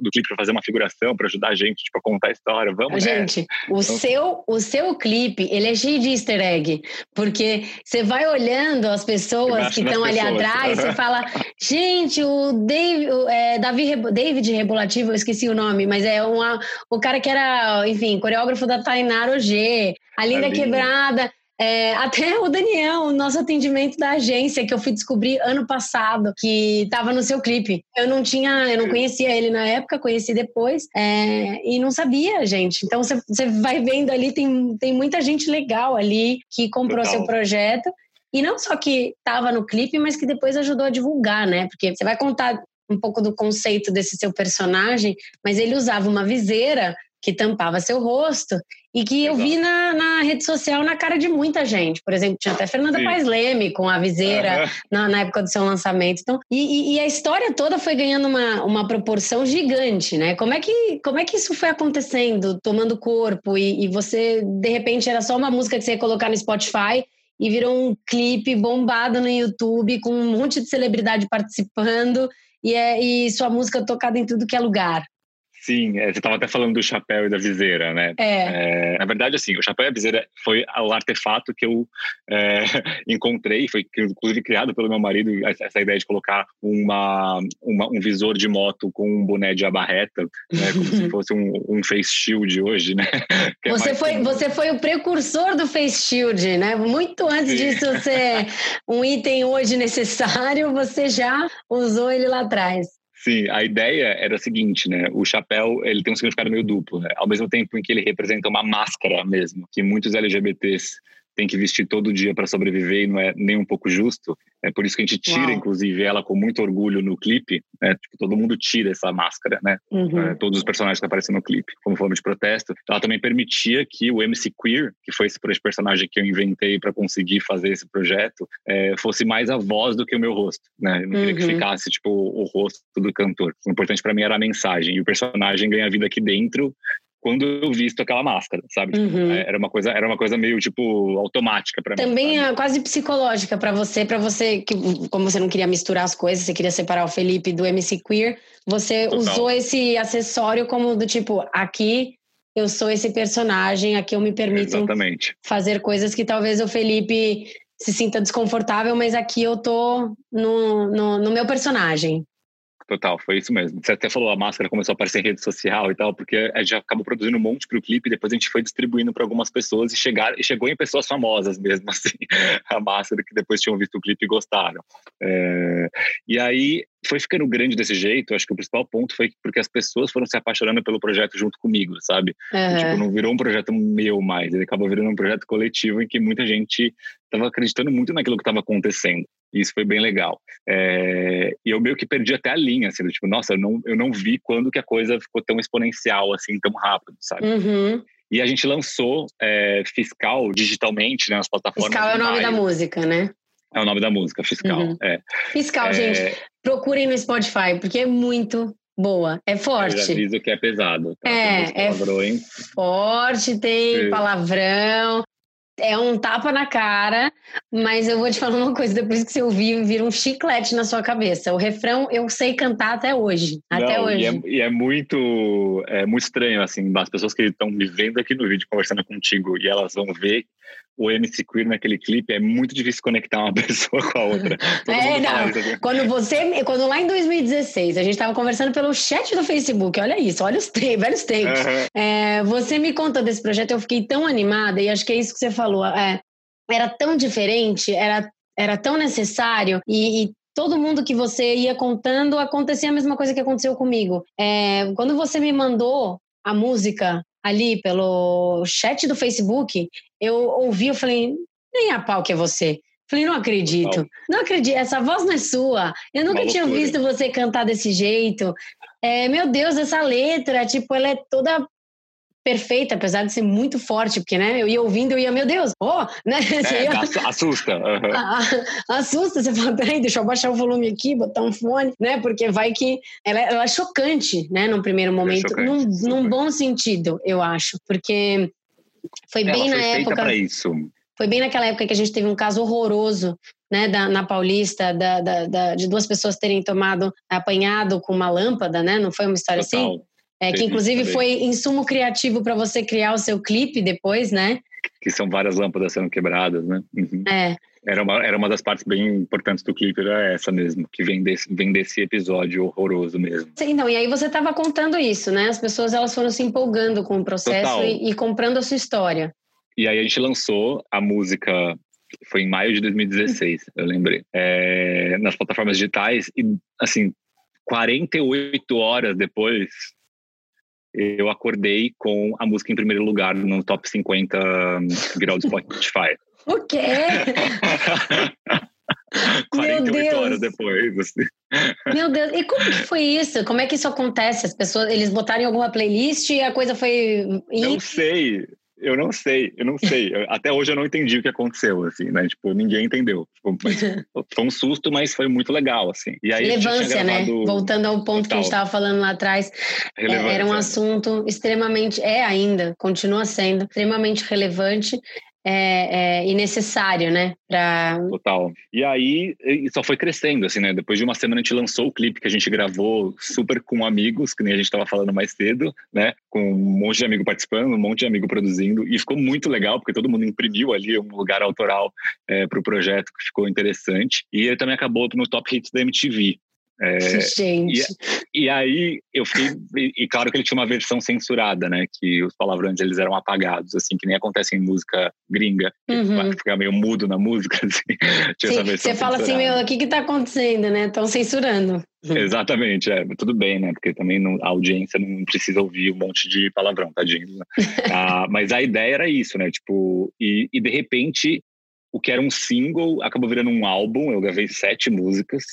do clipe para fazer uma figuração, para ajudar a gente, tipo, a contar a história. Vamos,
Gente, o, então, seu, o seu clipe, ele é cheio de easter egg, porque você vai olhando as pessoas que estão ali atrás, você fala, gente, o Dave, o, é, Davi, David Rebolativo, eu esqueci o nome, mas é uma, o cara que era, enfim, coreógrafo da Tainara Ogê, a Linda Quebrada. É, até o Daniel, o nosso atendimento da agência, que eu fui descobrir ano passado, que estava no seu clipe. Eu não tinha, eu não conhecia ele na época, conheci depois, é, e não sabia, gente. Então você vai vendo ali, tem, tem muita gente legal ali que comprou seu projeto. E não só que estava no clipe, mas que depois ajudou a divulgar, né? Porque você vai contar um pouco do conceito desse seu personagem, mas ele usava uma viseira que tampava seu rosto e que eu vi na, na, rede social na cara de muita gente. Por exemplo, tinha até Fernanda Sim. Paes Leme com a viseira uhum. na, na, época do seu lançamento. Então, e, e, a história toda foi ganhando uma, uma proporção gigante, né? Como é, que, como é que isso foi acontecendo, tomando corpo? E, e você, de repente, era só uma música que você ia colocar no Spotify e virou um clipe bombado no YouTube com um monte de celebridade participando e, é, e sua música tocada em tudo que é lugar.
Sim, é, você estava até falando do chapéu e da viseira, né?
É.
é. na verdade, assim, o chapéu e a viseira foi o artefato que eu é, encontrei, foi inclusive criado pelo meu marido, essa ideia de colocar uma, uma, um visor de moto com um boné de abarreta, né, como se fosse um, um, face shield hoje, né?
É você, foi, você foi o precursor do face shield, né? Muito antes Sim. disso ser um item hoje necessário, você já usou ele lá atrás.
Sim, a ideia era a seguinte, né? O chapéu, ele tem um significado meio duplo, né? Ao mesmo tempo em que ele representa uma máscara mesmo, que muitos LGBTs têm que vestir todo dia para sobreviver e não é nem um pouco justo. É por isso que a gente tira, Uau. inclusive, ela com muito orgulho no clipe. Né? Tipo, todo mundo tira essa máscara, né? Uhum. É, todos os personagens que aparecem no clipe, como forma de protesto. Ela também permitia que o MC Queer, que foi esse personagem que eu inventei para conseguir fazer esse projeto, é, fosse mais a voz do que o meu rosto, né? Eu não queria que uhum. ficasse, tipo, o rosto do cantor. O importante para mim era a mensagem. E o personagem ganha vida aqui dentro quando eu visto aquela máscara, sabe? Tipo, uhum. É, era uma coisa, era uma coisa meio tipo automática para
mim. Também é quase psicológica para você, para você que como você não queria misturar as coisas, você queria separar o Felipe do MC Queer, você Total. usou esse acessório como do tipo aqui eu sou esse personagem, aqui eu me permito
Exatamente.
fazer coisas que talvez o Felipe se sinta desconfortável, mas aqui eu tô no, no, no meu personagem.
Total, foi isso mesmo. Você até falou, a máscara começou a aparecer em rede social e tal, porque a gente acabou produzindo um monte para o clipe, depois a gente foi distribuindo para algumas pessoas e, chegar, chegou em pessoas famosas mesmo, assim, a máscara que depois tinham visto o clipe e gostaram. É, e aí foi ficando grande desse jeito, acho que o principal ponto foi porque as pessoas foram se apaixonando pelo projeto junto comigo, sabe? Uhum. Tipo, não virou um projeto meu mais, ele acabou virando um projeto coletivo em que muita gente estava acreditando muito naquilo que estava acontecendo. E isso foi bem legal. É, e eu meio que perdi até a linha, assim, tipo, nossa, eu não, eu não vi quando que a coisa ficou tão exponencial, assim, tão rápido, sabe?
Uhum.
E a gente lançou é, Fiscal digitalmente né, nas plataformas.
Fiscal é o nome da música, né?
É o nome da música, Fiscal. Uhum. É.
Fiscal, é... gente, procurem no Spotify, porque é muito boa. É forte. Eu
aviso que é pesado.
Tá? É, é forte, tem palavrão é um tapa na cara, mas eu vou te falar uma coisa, depois que você ouvir, vira um chiclete na sua cabeça. O refrão eu sei cantar até hoje. Até
Não,
hoje.
E é, e é, muito, é muito estranho, assim, as pessoas que estão me vendo aqui no vídeo conversando contigo e elas vão ver o MC Queer naquele clipe, é muito difícil conectar uma pessoa com a outra.
é, não. Quando você, quando lá em 2016, a gente estava conversando pelo chat do Facebook, olha isso, olha os tempos, velhos tempos. Uhum. É, você me conta desse projeto, eu fiquei tão animada, e acho que é isso que você falou. É, era tão diferente, era, era tão necessário, e, e todo mundo que você ia contando acontecia a mesma coisa que aconteceu comigo. É, quando você me mandou a música ali pelo chat do Facebook, eu ouvi, eu falei, nem a pau que é você. Falei, não acredito, não, não acredito, essa voz não é sua. Eu nunca tinha visto você cantar desse jeito. É, meu Deus, essa letra, tipo, ela é toda perfeita, apesar de ser muito forte, porque, né, eu ia ouvindo, eu ia, meu Deus, oh, né?
É, ia... assusta.
Uhum. assusta, você fala, peraí, deixa eu baixar o volume aqui, botar um fone, né, porque vai que ela, ela é chocante, né, num primeiro é momento, é num, num, bom sentido, eu acho, porque foi ela bem
foi
na época... Foi bem naquela época que a gente teve um caso horroroso né, da, na Paulista, da, da, da, de duas pessoas terem tomado, apanhado com uma lâmpada, né? Não foi uma história assim? Total. assim? É, que inclusive foi insumo criativo para você criar o seu clipe depois, né?
Que são várias lâmpadas sendo quebradas, né?
Uhum. É.
Era uma, era uma das partes bem importantes do clipe, era essa mesmo, que vem desse, vem desse episódio horroroso mesmo.
Então, e aí você estava contando isso, né? As pessoas elas foram se empolgando com o processo e, e, comprando a sua história.
E aí a gente lançou a música, foi em maio de 2016, eu lembrei, é, nas plataformas digitais, e assim, 48 horas depois eu acordei com a música em primeiro lugar no top 50 viral do Spotify.
o quê?
48 Meu Deus. horas depois. Assim.
Meu Deus, e como que foi isso? Como é que isso acontece? As pessoas, eles botaram em alguma playlist e a coisa foi.
Não sei. Eu não sei, eu não sei. Até hoje eu não entendi o que aconteceu, assim, né? Tipo, ninguém entendeu. Tipo, foi um susto, mas foi muito legal, assim.
E aí Relevância, né? Voltando ao ponto Total. que a gente estava falando lá atrás, é, era um assunto extremamente, é ainda, continua sendo extremamente relevante é, é, e necessário, né? Pra...
Total. E aí só foi crescendo, assim, né? Depois de uma semana a gente lançou o clipe que a gente gravou super com amigos, que nem a gente estava falando mais cedo, né? Com um monte de amigo participando, um monte de amigo produzindo. E ficou muito legal, porque todo mundo imprimiu ali um lugar autoral é, para o projeto, que ficou interessante. E ele também acabou no Top Hits da MTV.
É, Gente.
E, e, aí eu fiquei. E, e, claro que ele tinha uma versão censurada, né? Que os palavrões eles eram apagados, assim, que nem acontece em música gringa, uhum. fica meio mudo na música, assim.
Sim, você fala assim, meu, o que que tá acontecendo, né? Estão censurando.
Exatamente, é, tudo bem, né? Porque também não, a audiência não precisa ouvir um monte de palavrão, tadinho. Né? ah, mas a ideia era isso, né? Tipo, e, e de repente o que era um single acabou virando um álbum. Eu gravei sete músicas.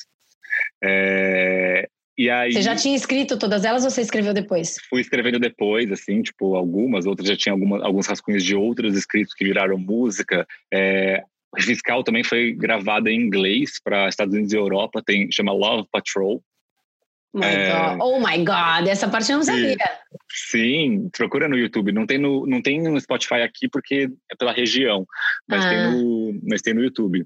É, e aí,
você já tinha escrito todas elas ou você escreveu depois?
Fui escrevendo depois, assim, tipo, algumas, outras já tinha alguma, alguns rascunhos de outros escritos que viraram música. É, Fiscal também foi gravada em inglês para Estados Unidos e Europa, tem, chama Love Patrol.
My é... Oh my God, essa parte eu não sabia.
Sim, procura no YouTube. Não tem no, não tem no Spotify aqui porque é pela região, mas, ah. tem, no, mas tem no YouTube.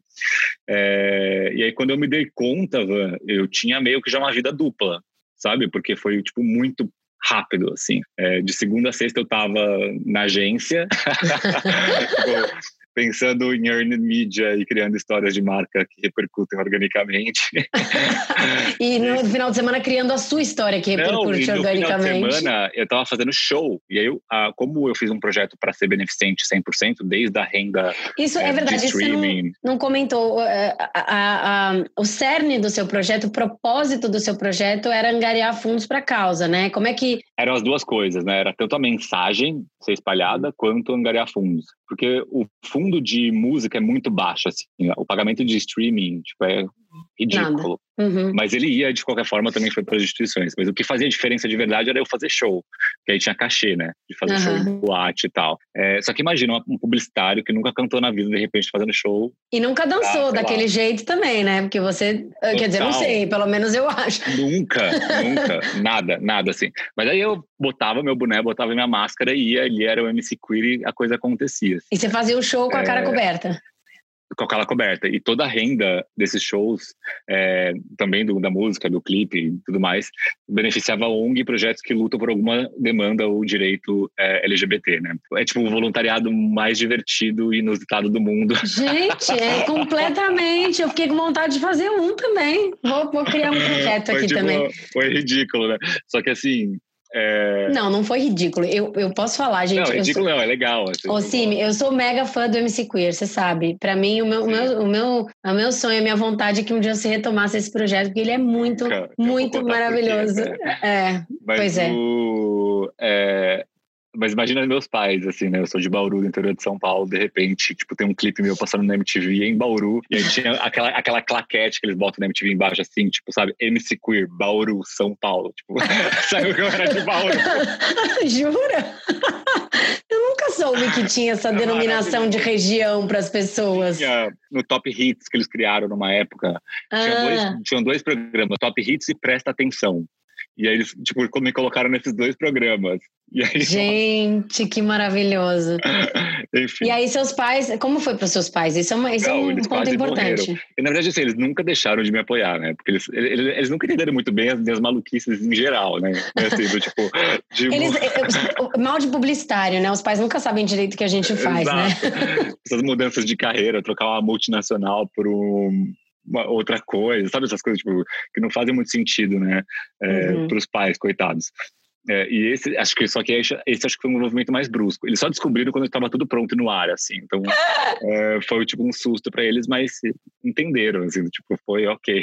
É... E aí, quando eu me dei conta, Van, eu tinha meio que já uma vida dupla, sabe? Porque foi, tipo, muito rápido, assim. É, de segunda a sexta eu tava na agência. pensando em earned media e criando histórias de marca que repercutem organicamente.
e no final de semana criando a sua história que repercute Não, organicamente. No final de semana
eu estava fazendo show e aí eu, como eu fiz um projeto para ser beneficente 100%, desde a renda
Isso é, é verdade, você não, não, comentou é, a, a, a, o cerne do seu projeto, o propósito do seu projeto era angariar fundos para a causa, né? Como é que
eram as duas coisas, né? Era tanto a mensagem ser espalhada quanto angariar fundos, porque o fundo fundo de música é muito baixo, assim. O pagamento de streaming, tipo, é ridículo. Uhum. Mas ele ia, de qualquer forma, também foi para as instituições. Mas o que fazia diferença de verdade era eu fazer show, que aí tinha cachê, né? De fazer uhum. show boate e tal. É, só que imagina um publicitário que nunca cantou na vida, de repente, fazendo show.
E nunca dançou pra, daquele lá. jeito também, né? Porque você. Total. Quer dizer, não sei, pelo menos eu acho.
Nunca, nunca. nada, nada assim. Mas aí eu botava meu boné, botava minha máscara e ia, ali era o MC Queer e a coisa acontecia.
Assim. E você fazia o show com a cara é... coberta?
Com aquela coberta. E toda a renda desses shows, é, também do, da música, do clipe e tudo mais, beneficiava ONG e projetos que lutam por alguma demanda ou direito é, LGBT, né? É tipo o voluntariado mais divertido e inusitado do mundo.
Gente, é completamente. Eu fiquei com vontade de fazer um também. Vou, vou criar um projeto aqui tipo, também.
Foi ridículo, né? Só que assim,
é... Não, não foi ridículo. Eu, eu posso falar, gente.
Não, ridículo sou... não, é legal.
Assim, Ô, Sim, eu sou mega fã do MC Queer, você sabe. Para mim, o meu, o meu, o, meu, o meu sonho, a minha vontade é que um dia você retomasse esse projeto, porque ele é muito, muito maravilhoso. É,
Mas
pois é.
Mas imagina meus pais, assim, né? Eu sou de Bauru, do interior de São Paulo, de repente, tipo, tem um clipe meu passando na MTV em Bauru, e aí tinha aquela, aquela claquete que eles botam na MTV embaixo, assim, tipo, sabe? MC Queer, Bauru, São Paulo. Tipo, saiu que eu era de Bauru.
Jura? Eu nunca soube que tinha essa é denominação de região para as pessoas.
Tinha no Top Hits que eles criaram numa época. Ah. Dois, tinham dois programas, Top Hits e Presta Atenção. E aí eles, tipo, me colocaram nesses dois programas. E aí,
Gente, que maravilhoso. Enfim. E aí seus pais, como foi para os seus pais? Isso é, uma, isso é Não, é um ponto importante.
E, na verdade, assim, eles nunca deixaram de me apoiar, né? Porque eles, eles, eles nunca entenderam muito bem as minhas maluquices em geral, né? Assim, do, tipo,
de... eles, mal de publicitário, né? Os pais nunca sabem direito o que a gente faz, né? Exato. né?
Essas mudanças de carreira, trocar uma multinacional por um outra coisa, sabe essas coisas tipo, que não fazem muito sentido, né, é, uhum. para os pais, coitados. É, e esse, acho que só que esse, esse, acho que foi um movimento mais brusco. Eles só descobriram quando estava tudo pronto no ar, assim. Então, é, foi tipo um susto para eles, mas entenderam, assim, tipo, foi ok.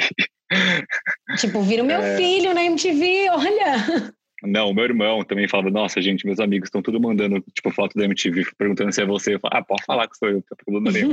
Tipo, viram meu é. filho na MTV, olha.
Não, meu irmão também falava, nossa, gente, meus amigos estão tudo mandando, tipo, foto da MTV, perguntando se é você. Eu falo, ah, pode falar que sou eu, tem problema nenhum.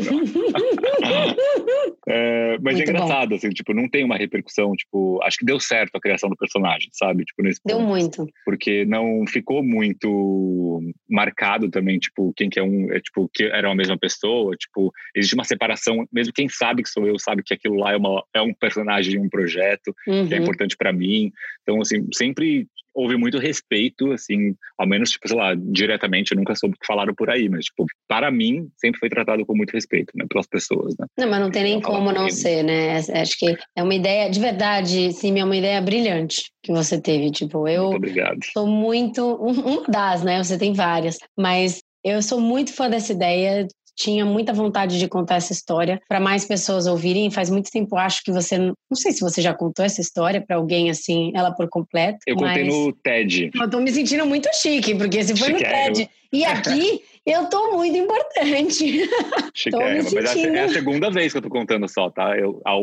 é, mas é muito é engraçado, bom. assim, tipo, não tem uma repercussão, tipo, acho que deu certo a criação do personagem, sabe? Tipo, nesse
Deu ponto, muito.
Porque não ficou muito marcado também, tipo, quem que é um, é, tipo, que era a mesma pessoa, tipo, existe uma separação, mesmo quem sabe que sou eu, sabe que aquilo lá é, uma, é um personagem de um projeto, uhum. que é uhum. importante para mim. Então, assim, sempre houve muito respeito, assim, ao menos, tipo, sei lá, diretamente, eu nunca soube o que falaram por aí, mas, tipo, para mim, sempre foi tratado com muito respeito, né, pelas pessoas, né.
Não, mas não tem nem como não ser, né, acho que é uma ideia, de verdade, sim, é uma ideia brilhante que você teve, tipo, eu...
Muito obrigado.
Sou muito, uma das, né, você tem várias, mas eu sou muito fã dessa ideia tinha muita vontade de contar essa história para mais pessoas ouvirem. Faz muito tempo, acho que você. Não sei se você já contou essa história para alguém assim, ela por completo.
Eu
mas...
contei no TED.
Eu tô me sentindo muito chique, porque se foi no TED. E aqui. Eu tô muito importante.
É, mas é a segunda vez que eu tô contando só, tá? Eu, a, a,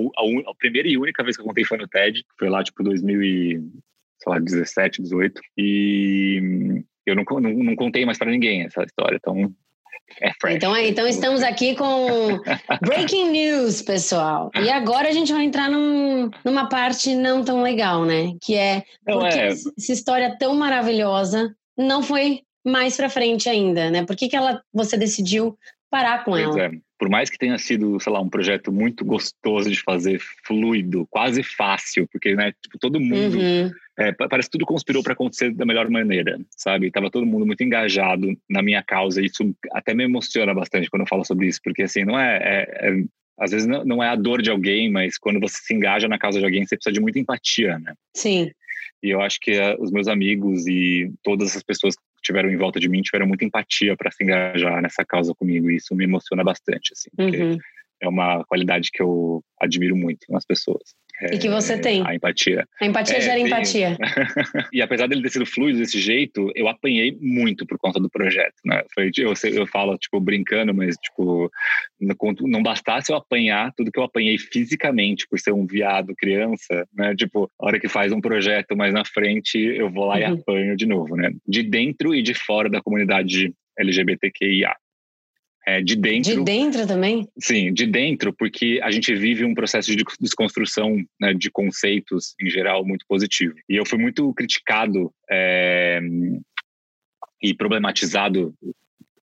a, primeira e única vez que eu contei foi no TED, foi lá, tipo, 2017, 18. E eu não, não, não contei mais para ninguém essa história. Então, é fresh.
Então, então estamos aqui com breaking news, pessoal. E agora a gente vai entrar num, numa parte não tão legal, né? Que é porque é. essa história tão maravilhosa não foi mais para frente ainda, né? Por que, que ela, você decidiu parar com pois ela? É.
Por mais que tenha sido, sei lá, um projeto muito gostoso de fazer, fluido, quase fácil, porque, né, tipo, todo mundo uhum é, parece que tudo conspirou para acontecer da melhor maneira, sabe? Tava todo mundo muito engajado na minha causa e isso até me emociona bastante quando eu falo sobre isso, porque assim, não é, é, é às vezes não, não, é a dor de alguém, mas quando você se engaja na causa de alguém, você precisa de muita empatia, né?
Sim.
E eu acho que uh, os meus amigos e todas as pessoas que tiveram em volta de mim tiveram muita empatia para se engajar nessa causa comigo. E isso me emociona bastante, assim. Uhum. É uma qualidade que eu admiro muito nas pessoas.
E que você tem.
A empatia.
A empatia é, gera tem... empatia.
e apesar dele ter sido fluido desse jeito, eu apanhei muito por conta do projeto, né? Foi, eu, eu falo, tipo, brincando, mas, tipo, não bastasse eu apanhar tudo que eu apanhei fisicamente por ser um viado criança, né? Tipo, a hora que faz um projeto mais na frente, eu vou lá uhum. e apanho de novo, né? De dentro e de fora da comunidade LGBTQIA. É, de dentro.
De dentro também?
Sim, de dentro, porque a gente vive um processo de desconstrução né, de conceitos em geral muito positivo. E eu fui muito criticado é, e problematizado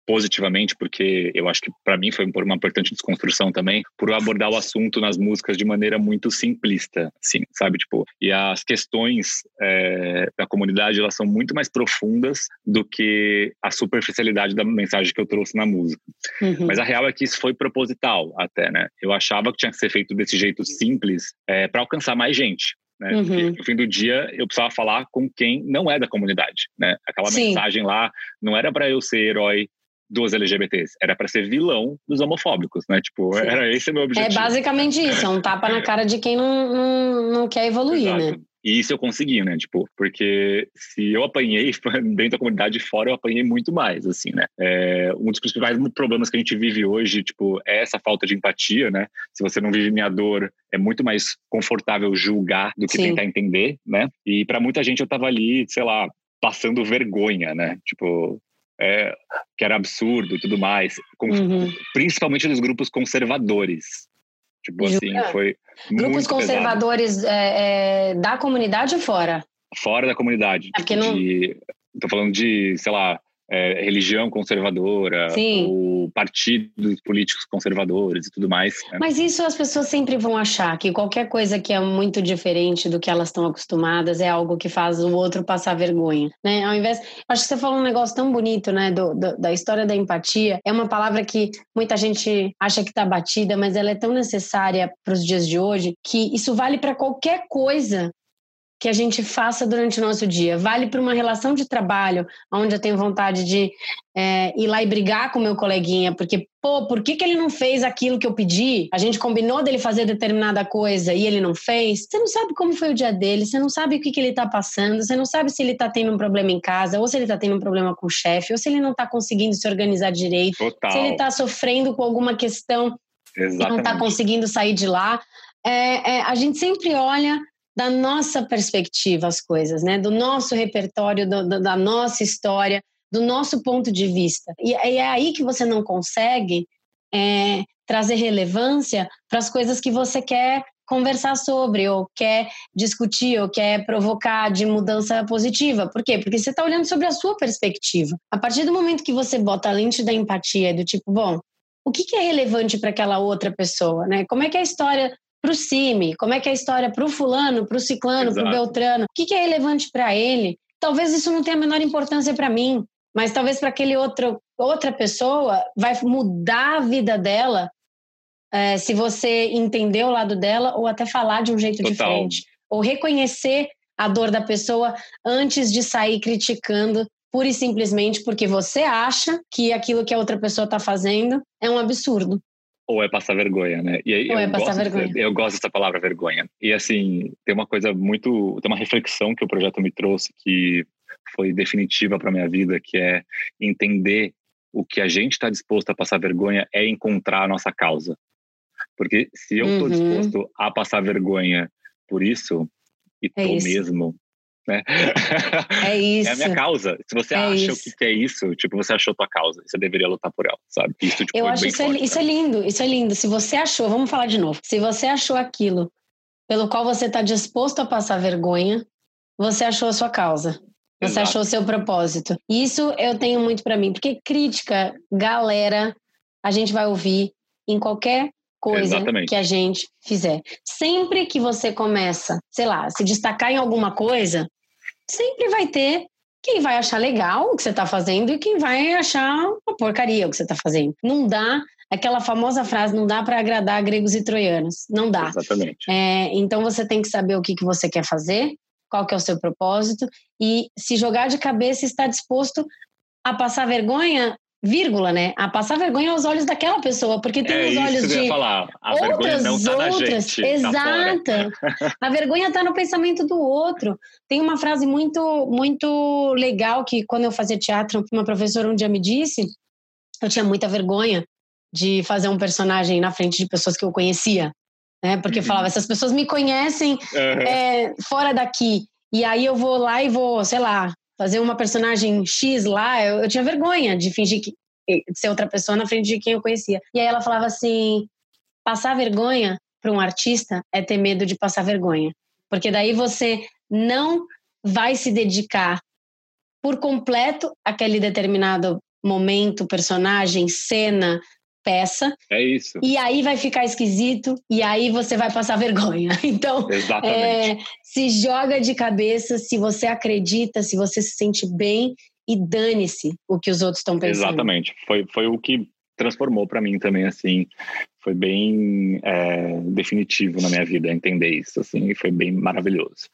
positivamente, porque eu acho que para mim foi uma importante desconstrução também, por abordar o assunto nas músicas de maneira muito simplista, assim, sabe? Tipo, e as questões é, da comunidade, elas são muito mais profundas do que a superficialidade da mensagem que eu trouxe na música. Uhum. Mas a real é que isso foi proposital até, né? Eu achava que tinha que ser feito desse jeito simples é, para alcançar mais gente. Né? Uhum. no fim do dia eu precisava falar com quem não é da comunidade, né? Aquela Sim. mensagem lá não era para eu ser herói dos LGBTs, era para ser vilão dos homofóbicos, né? Tipo, Sim. era esse o meu objetivo.
É basicamente isso, é um tapa na cara de quem não, não, não quer evoluir, Exato. né?
E isso eu consegui, né? Tipo, porque se eu apanhei dentro da comunidade fora, eu apanhei muito mais, assim, né? É, um dos principais problemas que a gente vive hoje, tipo, é essa falta de empatia, né? Se você não vive minha dor, é muito mais confortável julgar do que Sim. tentar entender, né? E para muita gente eu tava ali, sei lá, passando vergonha, né? Tipo, é, que era absurdo e tudo mais, com, uhum. principalmente dos grupos conservadores. Tipo assim, foi.
Grupos conservadores é, é, da comunidade ou fora?
Fora da comunidade. É porque não... de, tô falando de, sei lá, é, religião conservadora, Sim. ou partidos políticos conservadores e tudo mais.
Né? Mas isso as pessoas sempre vão achar que qualquer coisa que é muito diferente do que elas estão acostumadas é algo que faz o outro passar vergonha, né? Ao invés, acho que você falou um negócio tão bonito, né, do, do, da história da empatia. É uma palavra que muita gente acha que está batida, mas ela é tão necessária para os dias de hoje que isso vale para qualquer coisa que a gente faça durante o nosso dia. Vale para uma relação de trabalho, onde eu tenho vontade de é, ir lá e brigar com meu coleguinha, porque, pô, por que, que ele não fez aquilo que eu pedi? A gente combinou dele fazer determinada coisa e ele não fez. Você não sabe como foi o dia dele, você não sabe o que, que ele está passando, você não sabe se ele está tendo um problema em casa, ou se ele está tendo um problema com o chefe, ou se ele não está conseguindo se organizar direito, Total. se ele está sofrendo com alguma questão Exatamente. e não está conseguindo sair de lá. É, é, a gente sempre olha da nossa perspectiva as coisas, né? Do nosso repertório, do, do, da nossa história, do nosso ponto de vista. E, e é aí que você não consegue é, trazer relevância para as coisas que você quer conversar sobre, ou quer discutir, ou quer provocar de mudança positiva. Por quê? Porque você está olhando sobre a sua perspectiva. A partir do momento que você bota a lente da empatia, do tipo, bom, o que, é relevante para aquela outra pessoa, né? Como é que é a história para o CIMI, como é que é a história para o fulano, para o ciclano, para o beltrano, o que, que é relevante para ele. Talvez isso não tenha a menor importância para mim, mas talvez para aquele outro outra pessoa vai mudar a vida dela é, se você entender o lado dela ou até falar de um jeito Total. diferente ou reconhecer a dor da pessoa antes de sair criticando pura e simplesmente porque você acha que aquilo que a outra pessoa está fazendo é um absurdo
ou é passar vergonha, né?
E aí ou
eu
é passar
gosto,
vergonha.
Eu gosto dessa palavra vergonha. E assim, tem uma coisa muito, tem uma reflexão que o projeto me trouxe que foi definitiva para minha vida, que é entender o que a gente está disposto a passar vergonha é encontrar a nossa causa. Porque se eu estou uhum. disposto a passar vergonha por isso, e é tô isso. mesmo, né?
É isso.
É a minha causa. Se você é acha isso. o que é isso, tipo, você achou tua causa. Você deveria lutar por ela, sabe?
Isso, tipo, Eu é acho isso, é forte, é, isso é lindo, isso é lindo. Se você achou, vamos falar de novo. Se você achou aquilo pelo qual você está disposto a passar vergonha, você achou a sua causa. Você Exato. achou o seu propósito. Isso eu tenho muito para mim, porque crítica, galera, a gente vai ouvir em qualquer coisa Exatamente. que a gente fizer. Sempre que você começa, sei lá, se destacar em alguma coisa, sempre vai ter quem vai achar legal o que você está fazendo e quem vai achar uma porcaria o que você está fazendo. Não dá aquela famosa frase, não dá para agradar gregos e troianos. Não dá.
Exatamente.
É, então você tem que saber o que, que você quer fazer, qual que é o seu propósito e se jogar de cabeça está disposto a passar vergonha vírgula, né? A passar vergonha aos olhos daquela pessoa, porque tem
é
os olhos
de
falar.
A
outras
não tá
outras,
gente,
exata.
Tá
a vergonha está no pensamento do outro. Tem uma frase muito muito legal que quando eu fazia teatro, uma professora um dia me disse, eu tinha muita vergonha de fazer um personagem na frente de pessoas que eu conhecia, né? Porque uhum. eu falava, essas pessoas me conhecem uhum. é, fora daqui. E aí eu vou lá e vou, sei lá, fazer uma personagem X lá, eu, eu tinha vergonha de fingir que de ser outra pessoa na frente de quem eu conhecia. E aí ela falava assim: passar vergonha para um artista é ter medo de passar vergonha. Porque daí você não vai se dedicar por completo àquele determinado momento, personagem, cena, peça.
É isso.
E aí vai ficar esquisito e aí você vai passar vergonha. Então, é, se joga de cabeça se você acredita, se você se sente bem e dane-se o que os outros estão pensando.
Exatamente. Foi, foi o que transformou para mim também, assim. Foi bem é, definitivo na minha vida entender isso, assim, e foi bem maravilhoso.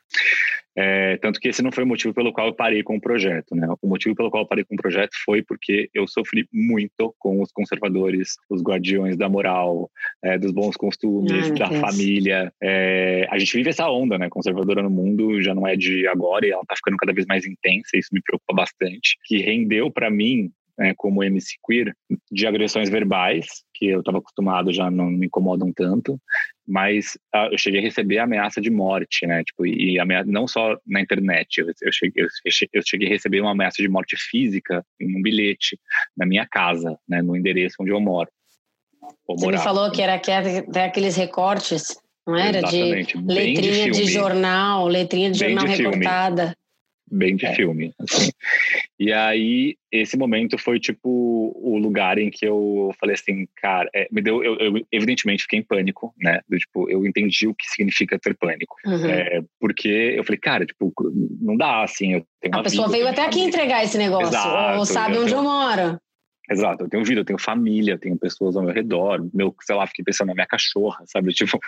É, tanto que esse não foi o motivo pelo qual eu parei com o projeto, né? O motivo pelo qual eu parei com o projeto foi porque eu sofri muito com os conservadores, os guardiões da moral, é, dos bons costumes, da Deus. família. É, a gente vive essa onda, né? Conservadora no mundo já não é de agora e ela tá ficando cada vez mais intensa. Isso me preocupa bastante. Que rendeu para mim né, como MC queer, de agressões verbais, que eu estava acostumado, já não me incomodam tanto, mas uh, eu cheguei a receber ameaça de morte, né, tipo, e ameaça, não só na internet, eu, eu, cheguei, eu, cheguei a receber uma ameaça de morte física em um bilhete na minha casa, né, no endereço onde eu moro.
Você me falou que era, que era aqueles recortes, não era? Exatamente. De letrinha de, de, jornal, letrinha de Bem jornal de recortada.
Bem de é. filme. Assim. E aí, esse momento foi tipo o lugar em que eu falei assim, cara, é, me deu, eu, eu, evidentemente fiquei em pânico, né? Do, tipo, eu entendi o que significa ter pânico. Uhum. É, porque eu falei, cara, tipo, não dá assim. Eu
tenho A pessoa vida, veio até aqui entregar esse negócio, Exato, ou sabe onde eu moro.
Exato, eu tenho vida, eu tenho família, eu tenho pessoas ao meu redor, meu, sei lá, fiquei pensando na minha cachorra, sabe? Tipo,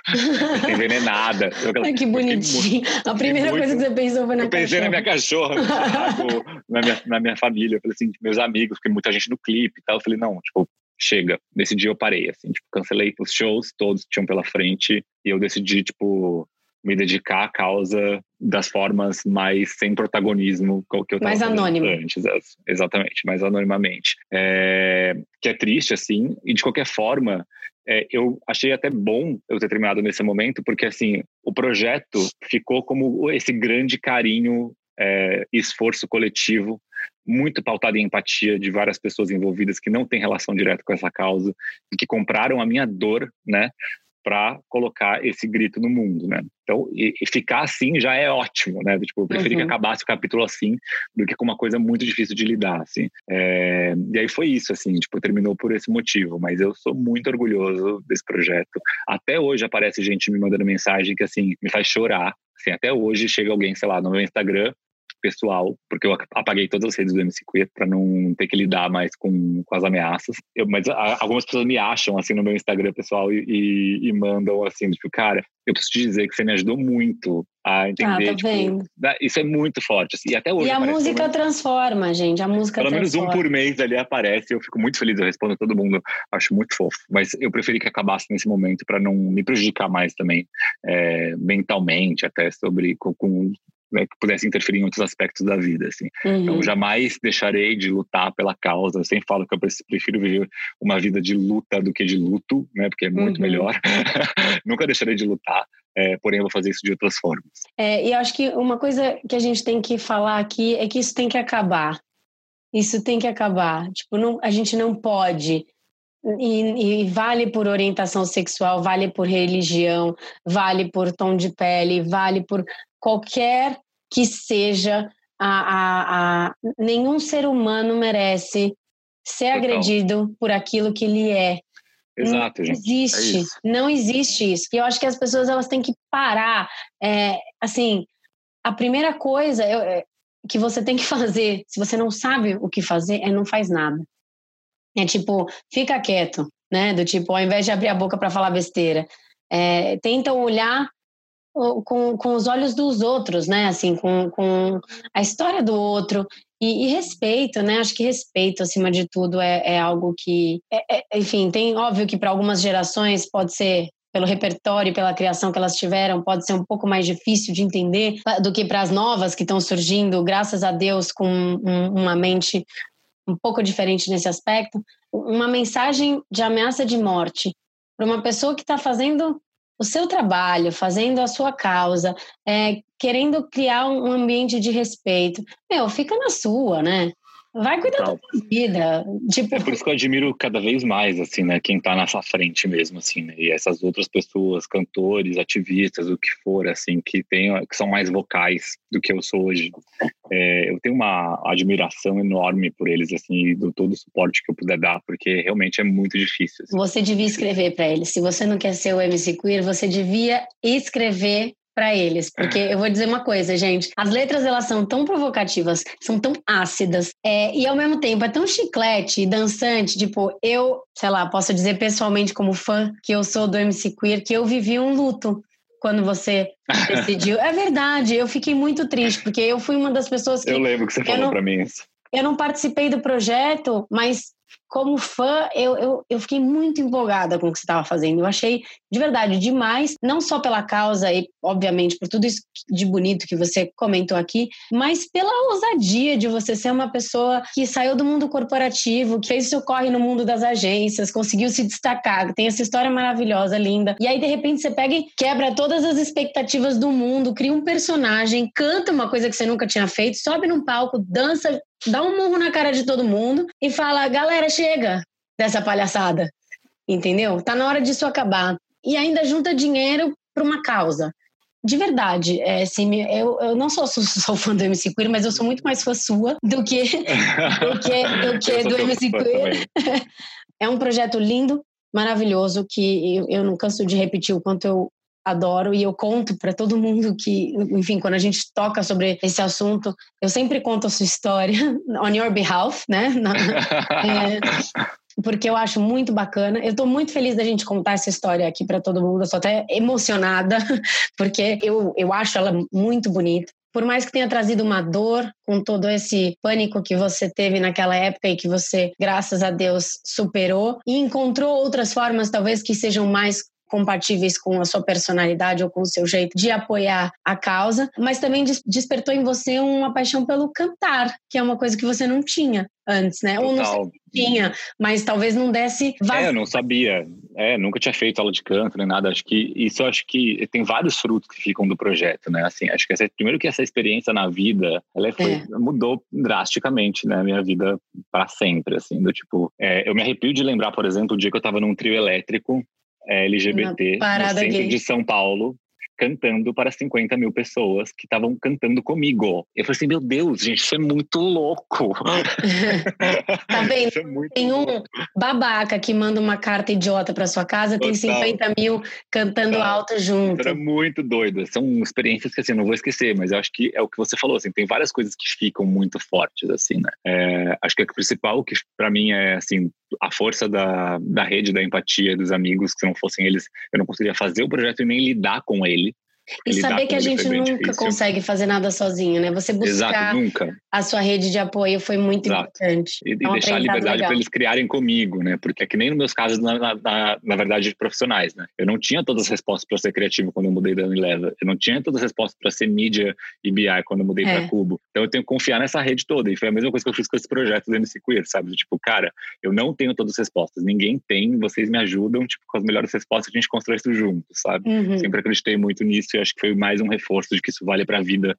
envenenada.
Ai, que bonitinho. a primeira muito, coisa que você pensou foi na
eu
cachorra. Eu
pensei na minha cachorra, na, minha, na minha família, eu falei assim, meus amigos, porque muita gente no clipe e tal. Eu falei, não, tipo, chega. Nesse dia eu parei, assim, tipo, cancelei os shows, todos tinham pela frente, e eu decidi, tipo, me dedicar à causa das formas mais sem protagonismo que eu
mais anônimo.
antes, exatamente, mais anonimamente, é, que é triste assim e de qualquer forma é, eu achei até bom eu ter terminado nesse momento porque assim o projeto ficou como esse grande carinho é, esforço coletivo muito pautado em empatia de várias pessoas envolvidas que não têm relação direta com essa causa e que compraram a minha dor, né, para colocar esse grito no mundo, né? Então, e, e, ficar assim já é ótimo, né? Tipo, eu preferi uhum. que acabasse o capítulo assim do que com uma coisa muito difícil de lidar, assim. É, e aí foi isso, assim, tipo, terminou por esse motivo, mas eu sou muito orgulhoso desse projeto. Até hoje aparece gente me mandando mensagem que, assim, me faz chorar. Assim, até hoje chega alguém, sei lá, no meu Instagram pessoal, porque eu apaguei todas as redes do MC para não ter que lidar mais com, com as ameaças. Eu, mas a, algumas pessoas me acham assim no meu Instagram pessoal e, e, e, mandam assim, tipo, cara, eu preciso te dizer que você me ajudou muito a entender. Ah, tá tipo, vendo? Isso é muito forte. Assim, e até hoje.
E a música menos, transforma, gente. A música
Pelo
transforma.
menos um por mês ali aparece. Eu fico muito feliz, eu respondo a todo mundo. Acho muito fofo. Mas eu preferi que acabasse nesse momento para não me prejudicar mais também, é, mentalmente, até sobre com, com né, que pudesse interferir em outros aspectos da vida, assim. Então, uhum. Então, jamais deixarei de lutar pela causa. Eu sempre falo que eu prefiro viver uma vida de luta do que de luto, né, porque é muito uhum. melhor. Nunca deixarei de lutar, é, porém eu vou fazer isso de outras formas.
É, e acho que uma coisa que a gente tem que falar aqui é que isso tem que acabar. Isso tem que acabar. Tipo, não, a gente não pode e, e, vale por orientação sexual, vale por religião, vale por tom de pele, vale por qualquer que seja a, a, a nenhum ser humano merece ser Total. agredido por aquilo que ele é.
Exato,
não
gente.
existe, é não existe isso. E eu acho que as pessoas elas têm que parar. É, assim, a primeira coisa é, que você tem que fazer, se você não sabe o que fazer, é não faz nada. É tipo, fica quieto, né? Do tipo, ao invés de abrir a boca para falar besteira, é, tenta olhar com, com os olhos dos outros, né? Assim, com, com a história do outro. E, e, respeito, né? Acho que respeito, acima de tudo, é, é algo que. É, é, enfim, tem óbvio que para algumas gerações pode ser. Pelo repertório pela criação que elas tiveram, pode ser um pouco mais difícil de entender do que para as novas que estão surgindo, graças a Deus, com um, uma mente um pouco diferente nesse aspecto. Uma mensagem de ameaça de morte para uma pessoa que está fazendo o seu trabalho, fazendo a sua causa, é, querendo criar um ambiente de respeito, meu, fica na sua, né? Vai cuidar da sua vida. Tipo...
É por isso que eu admiro cada vez mais, assim, né? Quem tá nessa frente mesmo, assim, né? E essas outras pessoas, cantores, ativistas, o que for, assim, que, tem, que são mais vocais do que eu sou hoje. É, eu tenho uma admiração enorme por eles, assim, e do todo o suporte que eu puder dar, porque realmente é muito difícil. Assim.
Você devia escrever para eles. Se você não quer ser o MC Queer, você devia escrever para eles, porque eu vou dizer uma coisa, gente, as letras elas são tão provocativas, são tão ácidas, é, e ao mesmo tempo é tão chiclete e dançante, tipo, eu, sei lá, posso dizer pessoalmente como fã que eu sou do MC Queer, que eu vivi um luto quando você decidiu. é verdade, eu fiquei muito triste, porque eu fui uma das pessoas que...
Eu lembro que você falou para mim isso.
Eu não participei do projeto, mas como fã, eu, eu, eu fiquei muito empolgada com o que você estava fazendo. Eu achei de verdade demais, não só pela causa e, obviamente, por tudo isso de bonito que você comentou aqui, mas pela ousadia de você ser uma pessoa que saiu do mundo corporativo, que fez seu corre no mundo das agências, conseguiu se destacar, tem essa história maravilhosa, linda. E aí, de repente, você pega e quebra todas as expectativas do mundo, cria um personagem, canta uma coisa que você nunca tinha feito, sobe num palco, dança dá um murro na cara de todo mundo e fala: galera, chega dessa palhaçada. Entendeu? Tá na hora disso acabar. E ainda junta dinheiro para uma causa. De verdade, é, assim, eu, eu não sou, sou, sou, fã do MC Queer, mas eu sou muito mais fã sua do que do, que, do, que do MC Queer. é um projeto lindo, maravilhoso, que eu, eu não canso de repetir o quanto eu adoro e eu conto para todo mundo que, enfim, quando a gente toca sobre esse assunto, eu sempre conto a sua história on your behalf, né? É, porque eu acho muito bacana. Eu estou muito feliz da gente contar essa história aqui para todo mundo. Eu estou até emocionada, porque eu, eu acho ela muito bonita. Por mais que tenha trazido uma dor com todo esse pânico que você teve naquela época e que você, graças a Deus, superou e encontrou outras formas, talvez que sejam mais compatíveis com a sua personalidade ou com o seu jeito de apoiar a causa, mas também despertou em você uma paixão pelo cantar, que é uma coisa que você não tinha antes, né? Total. Ou não sei tinha, mas talvez não desse
vazio. É, eu não sabia. É, nunca tinha feito aula de canto nem nada. Acho que isso acho que tem vários frutos que ficam do projeto, né? Assim, acho que essa, primeiro que essa experiência na vida, ela foi, é. mudou drasticamente, né? A minha vida para sempre, assim, do tipo, é, eu me arrepio de lembrar, por exemplo, o dia que eu tava num trio elétrico é, LGBT no centro gay. de São Paulo cantando para 50 mil pessoas que estavam cantando comigo. Eu falei assim, meu Deus, gente, isso é muito louco.
tá vendo? É tem um louco. babaca que manda uma carta idiota para sua casa, Total. tem 50 mil cantando Total. alto junto.
Era muito doido. São experiências que assim, não vou esquecer, mas eu acho que é o que você falou, assim, tem várias coisas que ficam muito fortes, assim, né? É, acho que o principal que para mim é, assim, a força da, da rede, da empatia dos amigos, que se não fossem eles, eu não conseguiria fazer o projeto e nem lidar com ele.
E saber que a gente nunca difícil. consegue fazer nada sozinho, né? Você buscar Exato, a sua rede de apoio foi muito Exato. importante.
E, é um deixar a liberdade para eles criarem comigo, né? Porque é que nem nos meus casos, na, na, na verdade, profissionais, né? Eu não tinha todas as respostas para ser criativo quando eu mudei da Unilever. Eu não tinha todas as respostas para ser mídia e BI quando eu mudei é. para Cubo. Então eu tenho que confiar nessa rede toda. E foi a mesma coisa que eu fiz com esse projeto do MC Queer, sabe? Tipo, cara, eu não tenho todas as respostas. Ninguém tem, vocês me ajudam, tipo, com as melhores respostas a gente constrói isso juntos, sabe? Uhum. Sempre acreditei muito nisso e acho que foi mais um reforço de que isso vale para a vida,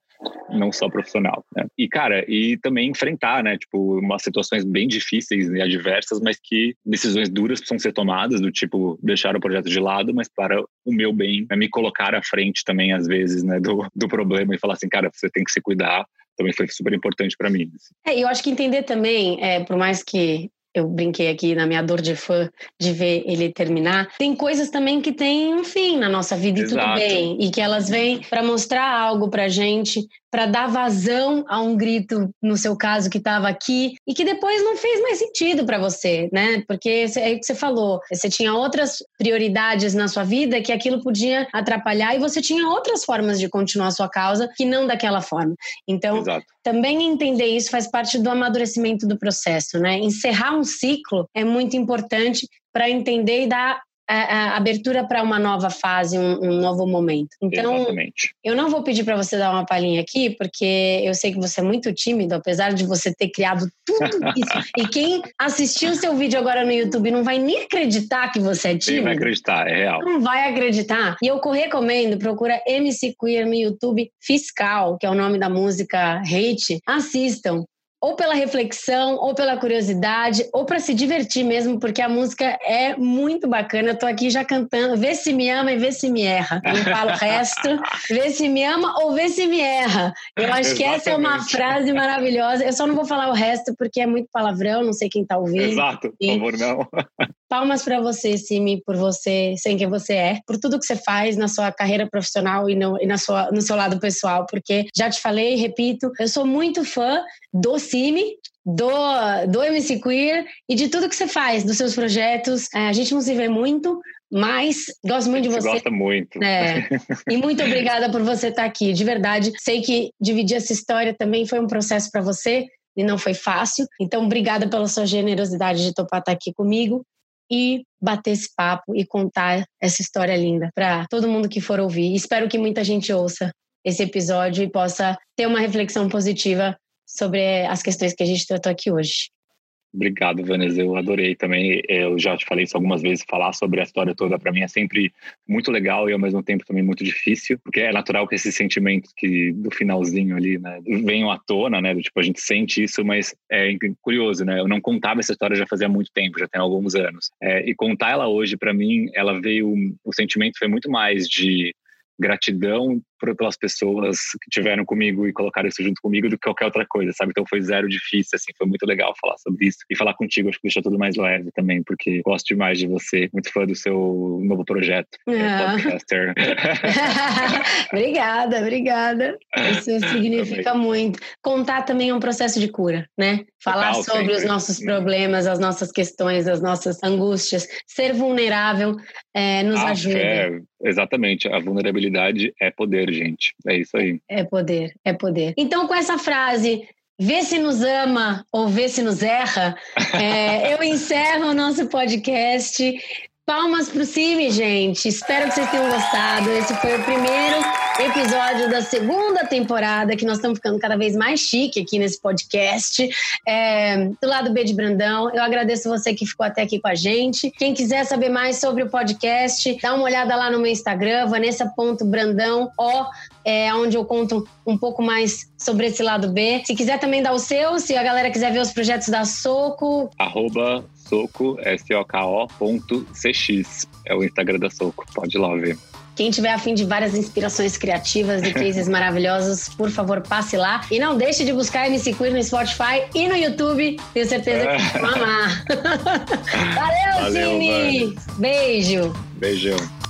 não só profissional. Né? E, cara, e também enfrentar, né? Tipo, umas situações bem difíceis e adversas, mas que decisões duras precisam ser tomadas, do tipo, deixar o projeto de lado, mas para o meu bem, né? me colocar à frente também, às vezes, né, do, do problema e falar assim, cara, você tem que se cuidar, também foi super importante para mim.
Assim. É, eu acho que entender também, é, por mais que eu brinquei aqui na minha dor de fã de ver ele terminar. Tem coisas também que tem um fim na nossa vida e Exato. tudo bem. E que elas vêm para mostrar algo pra gente, para dar vazão a um grito, no seu caso, que estava aqui, e que depois não fez mais sentido para você, né? Porque é o que você falou, você tinha outras prioridades na sua vida que aquilo podia atrapalhar e você tinha outras formas de continuar a sua causa que não daquela forma. Então, Exato. também entender isso faz parte do amadurecimento do processo, né? Encerrar um ciclo é muito importante para entender e dar a, a abertura para uma nova fase, um, um, novo momento. Então, Exatamente. eu não vou pedir para você dar uma palhinha aqui, porque eu sei que você é muito tímido, apesar de você ter criado tudo isso. e quem assistiu o seu vídeo agora no YouTube não vai nem acreditar que você é tímido.
Não vai acreditar, é real.
Não vai acreditar. E eu recomendo, procura MC Queer no YouTube Fiscal, que é o nome da música Hate. Assistam ou pela reflexão, ou pela curiosidade, ou para se divertir mesmo, porque a música é muito bacana. Eu tô aqui já cantando, vê se me ama e vê se me erra. Eu não falo o resto, vê se me ama ou vê se me erra. Eu acho que essa é uma frase maravilhosa. Eu só não vou falar o resto porque é muito palavrão, não sei quem tá ouvindo.
Exato, por favor, não.
Palmas para você, Simi, por você ser quem você é, por tudo que você faz na sua carreira profissional e no, e na sua, no seu lado pessoal, porque já te falei, repito, eu sou muito fã do Simi, do, do MC Queer e de tudo que você faz, dos seus projetos. É, a gente não se vê muito, mas gosto muito de você.
Gosta muito.
É. E muito obrigada por você estar aqui. De verdade, sei que dividir essa história também foi um processo para você e não foi fácil. Então, obrigada pela sua generosidade de topar estar aqui comigo e bater esse papo e contar essa história linda para todo mundo que for ouvir. Espero que muita gente ouça esse episódio e possa ter uma reflexão positiva sobre as questões que a gente tratou aqui hoje.
Obrigado, Vanessa. Eu adorei também. Eu já te falei isso algumas vezes. Falar sobre a história toda para mim é sempre muito legal e ao mesmo tempo também muito difícil, porque é natural que esses sentimentos que do finalzinho ali, né, venham à tona, né? Do, tipo a gente sente isso, mas é curioso, né? Eu não contava essa história já fazia muito tempo, já tem alguns anos. É, e contar ela hoje para mim, ela veio. O sentimento foi muito mais de gratidão pelas pessoas que tiveram comigo e colocaram isso junto comigo do que qualquer outra coisa, sabe? Então foi zero difícil, assim, foi muito legal falar sobre isso e falar contigo, acho que deixa tudo mais leve também, porque gosto demais de você, muito fã do seu novo projeto, ah. podcaster.
obrigada, obrigada. Isso significa muito. Contar também é um processo de cura, né? Falar Total, sobre sempre. os nossos problemas, as nossas questões, as nossas angústias, ser vulnerável é, nos ajuda. É,
exatamente, a vulnerabilidade é poder, gente. É isso aí.
É poder, é poder. Então, com essa frase, vê se nos ama ou vê se nos erra, é, eu encerro o nosso podcast. Palmas pro Cime, gente. Espero que vocês tenham gostado. Esse foi o primeiro episódio da segunda temporada, que nós estamos ficando cada vez mais chique aqui nesse podcast. É, do lado B de Brandão, eu agradeço você que ficou até aqui com a gente. Quem quiser saber mais sobre o podcast, dá uma olhada lá no meu Instagram, vanessa.brandão, ó, é, onde eu conto um pouco mais sobre esse lado B. Se quiser também dar o seu, se a galera quiser ver os projetos da Soco.
Arroba Soco, S-O-K-O ponto CX. É o Instagram da Soco, pode ir lá ver.
Quem tiver afim de várias inspirações criativas e cases maravilhosos, por favor, passe lá. E não deixe de buscar MC Queer no Spotify e no YouTube. Tenho certeza que vão amar. Valeu, Valeu Cine! Beijo!
Beijão.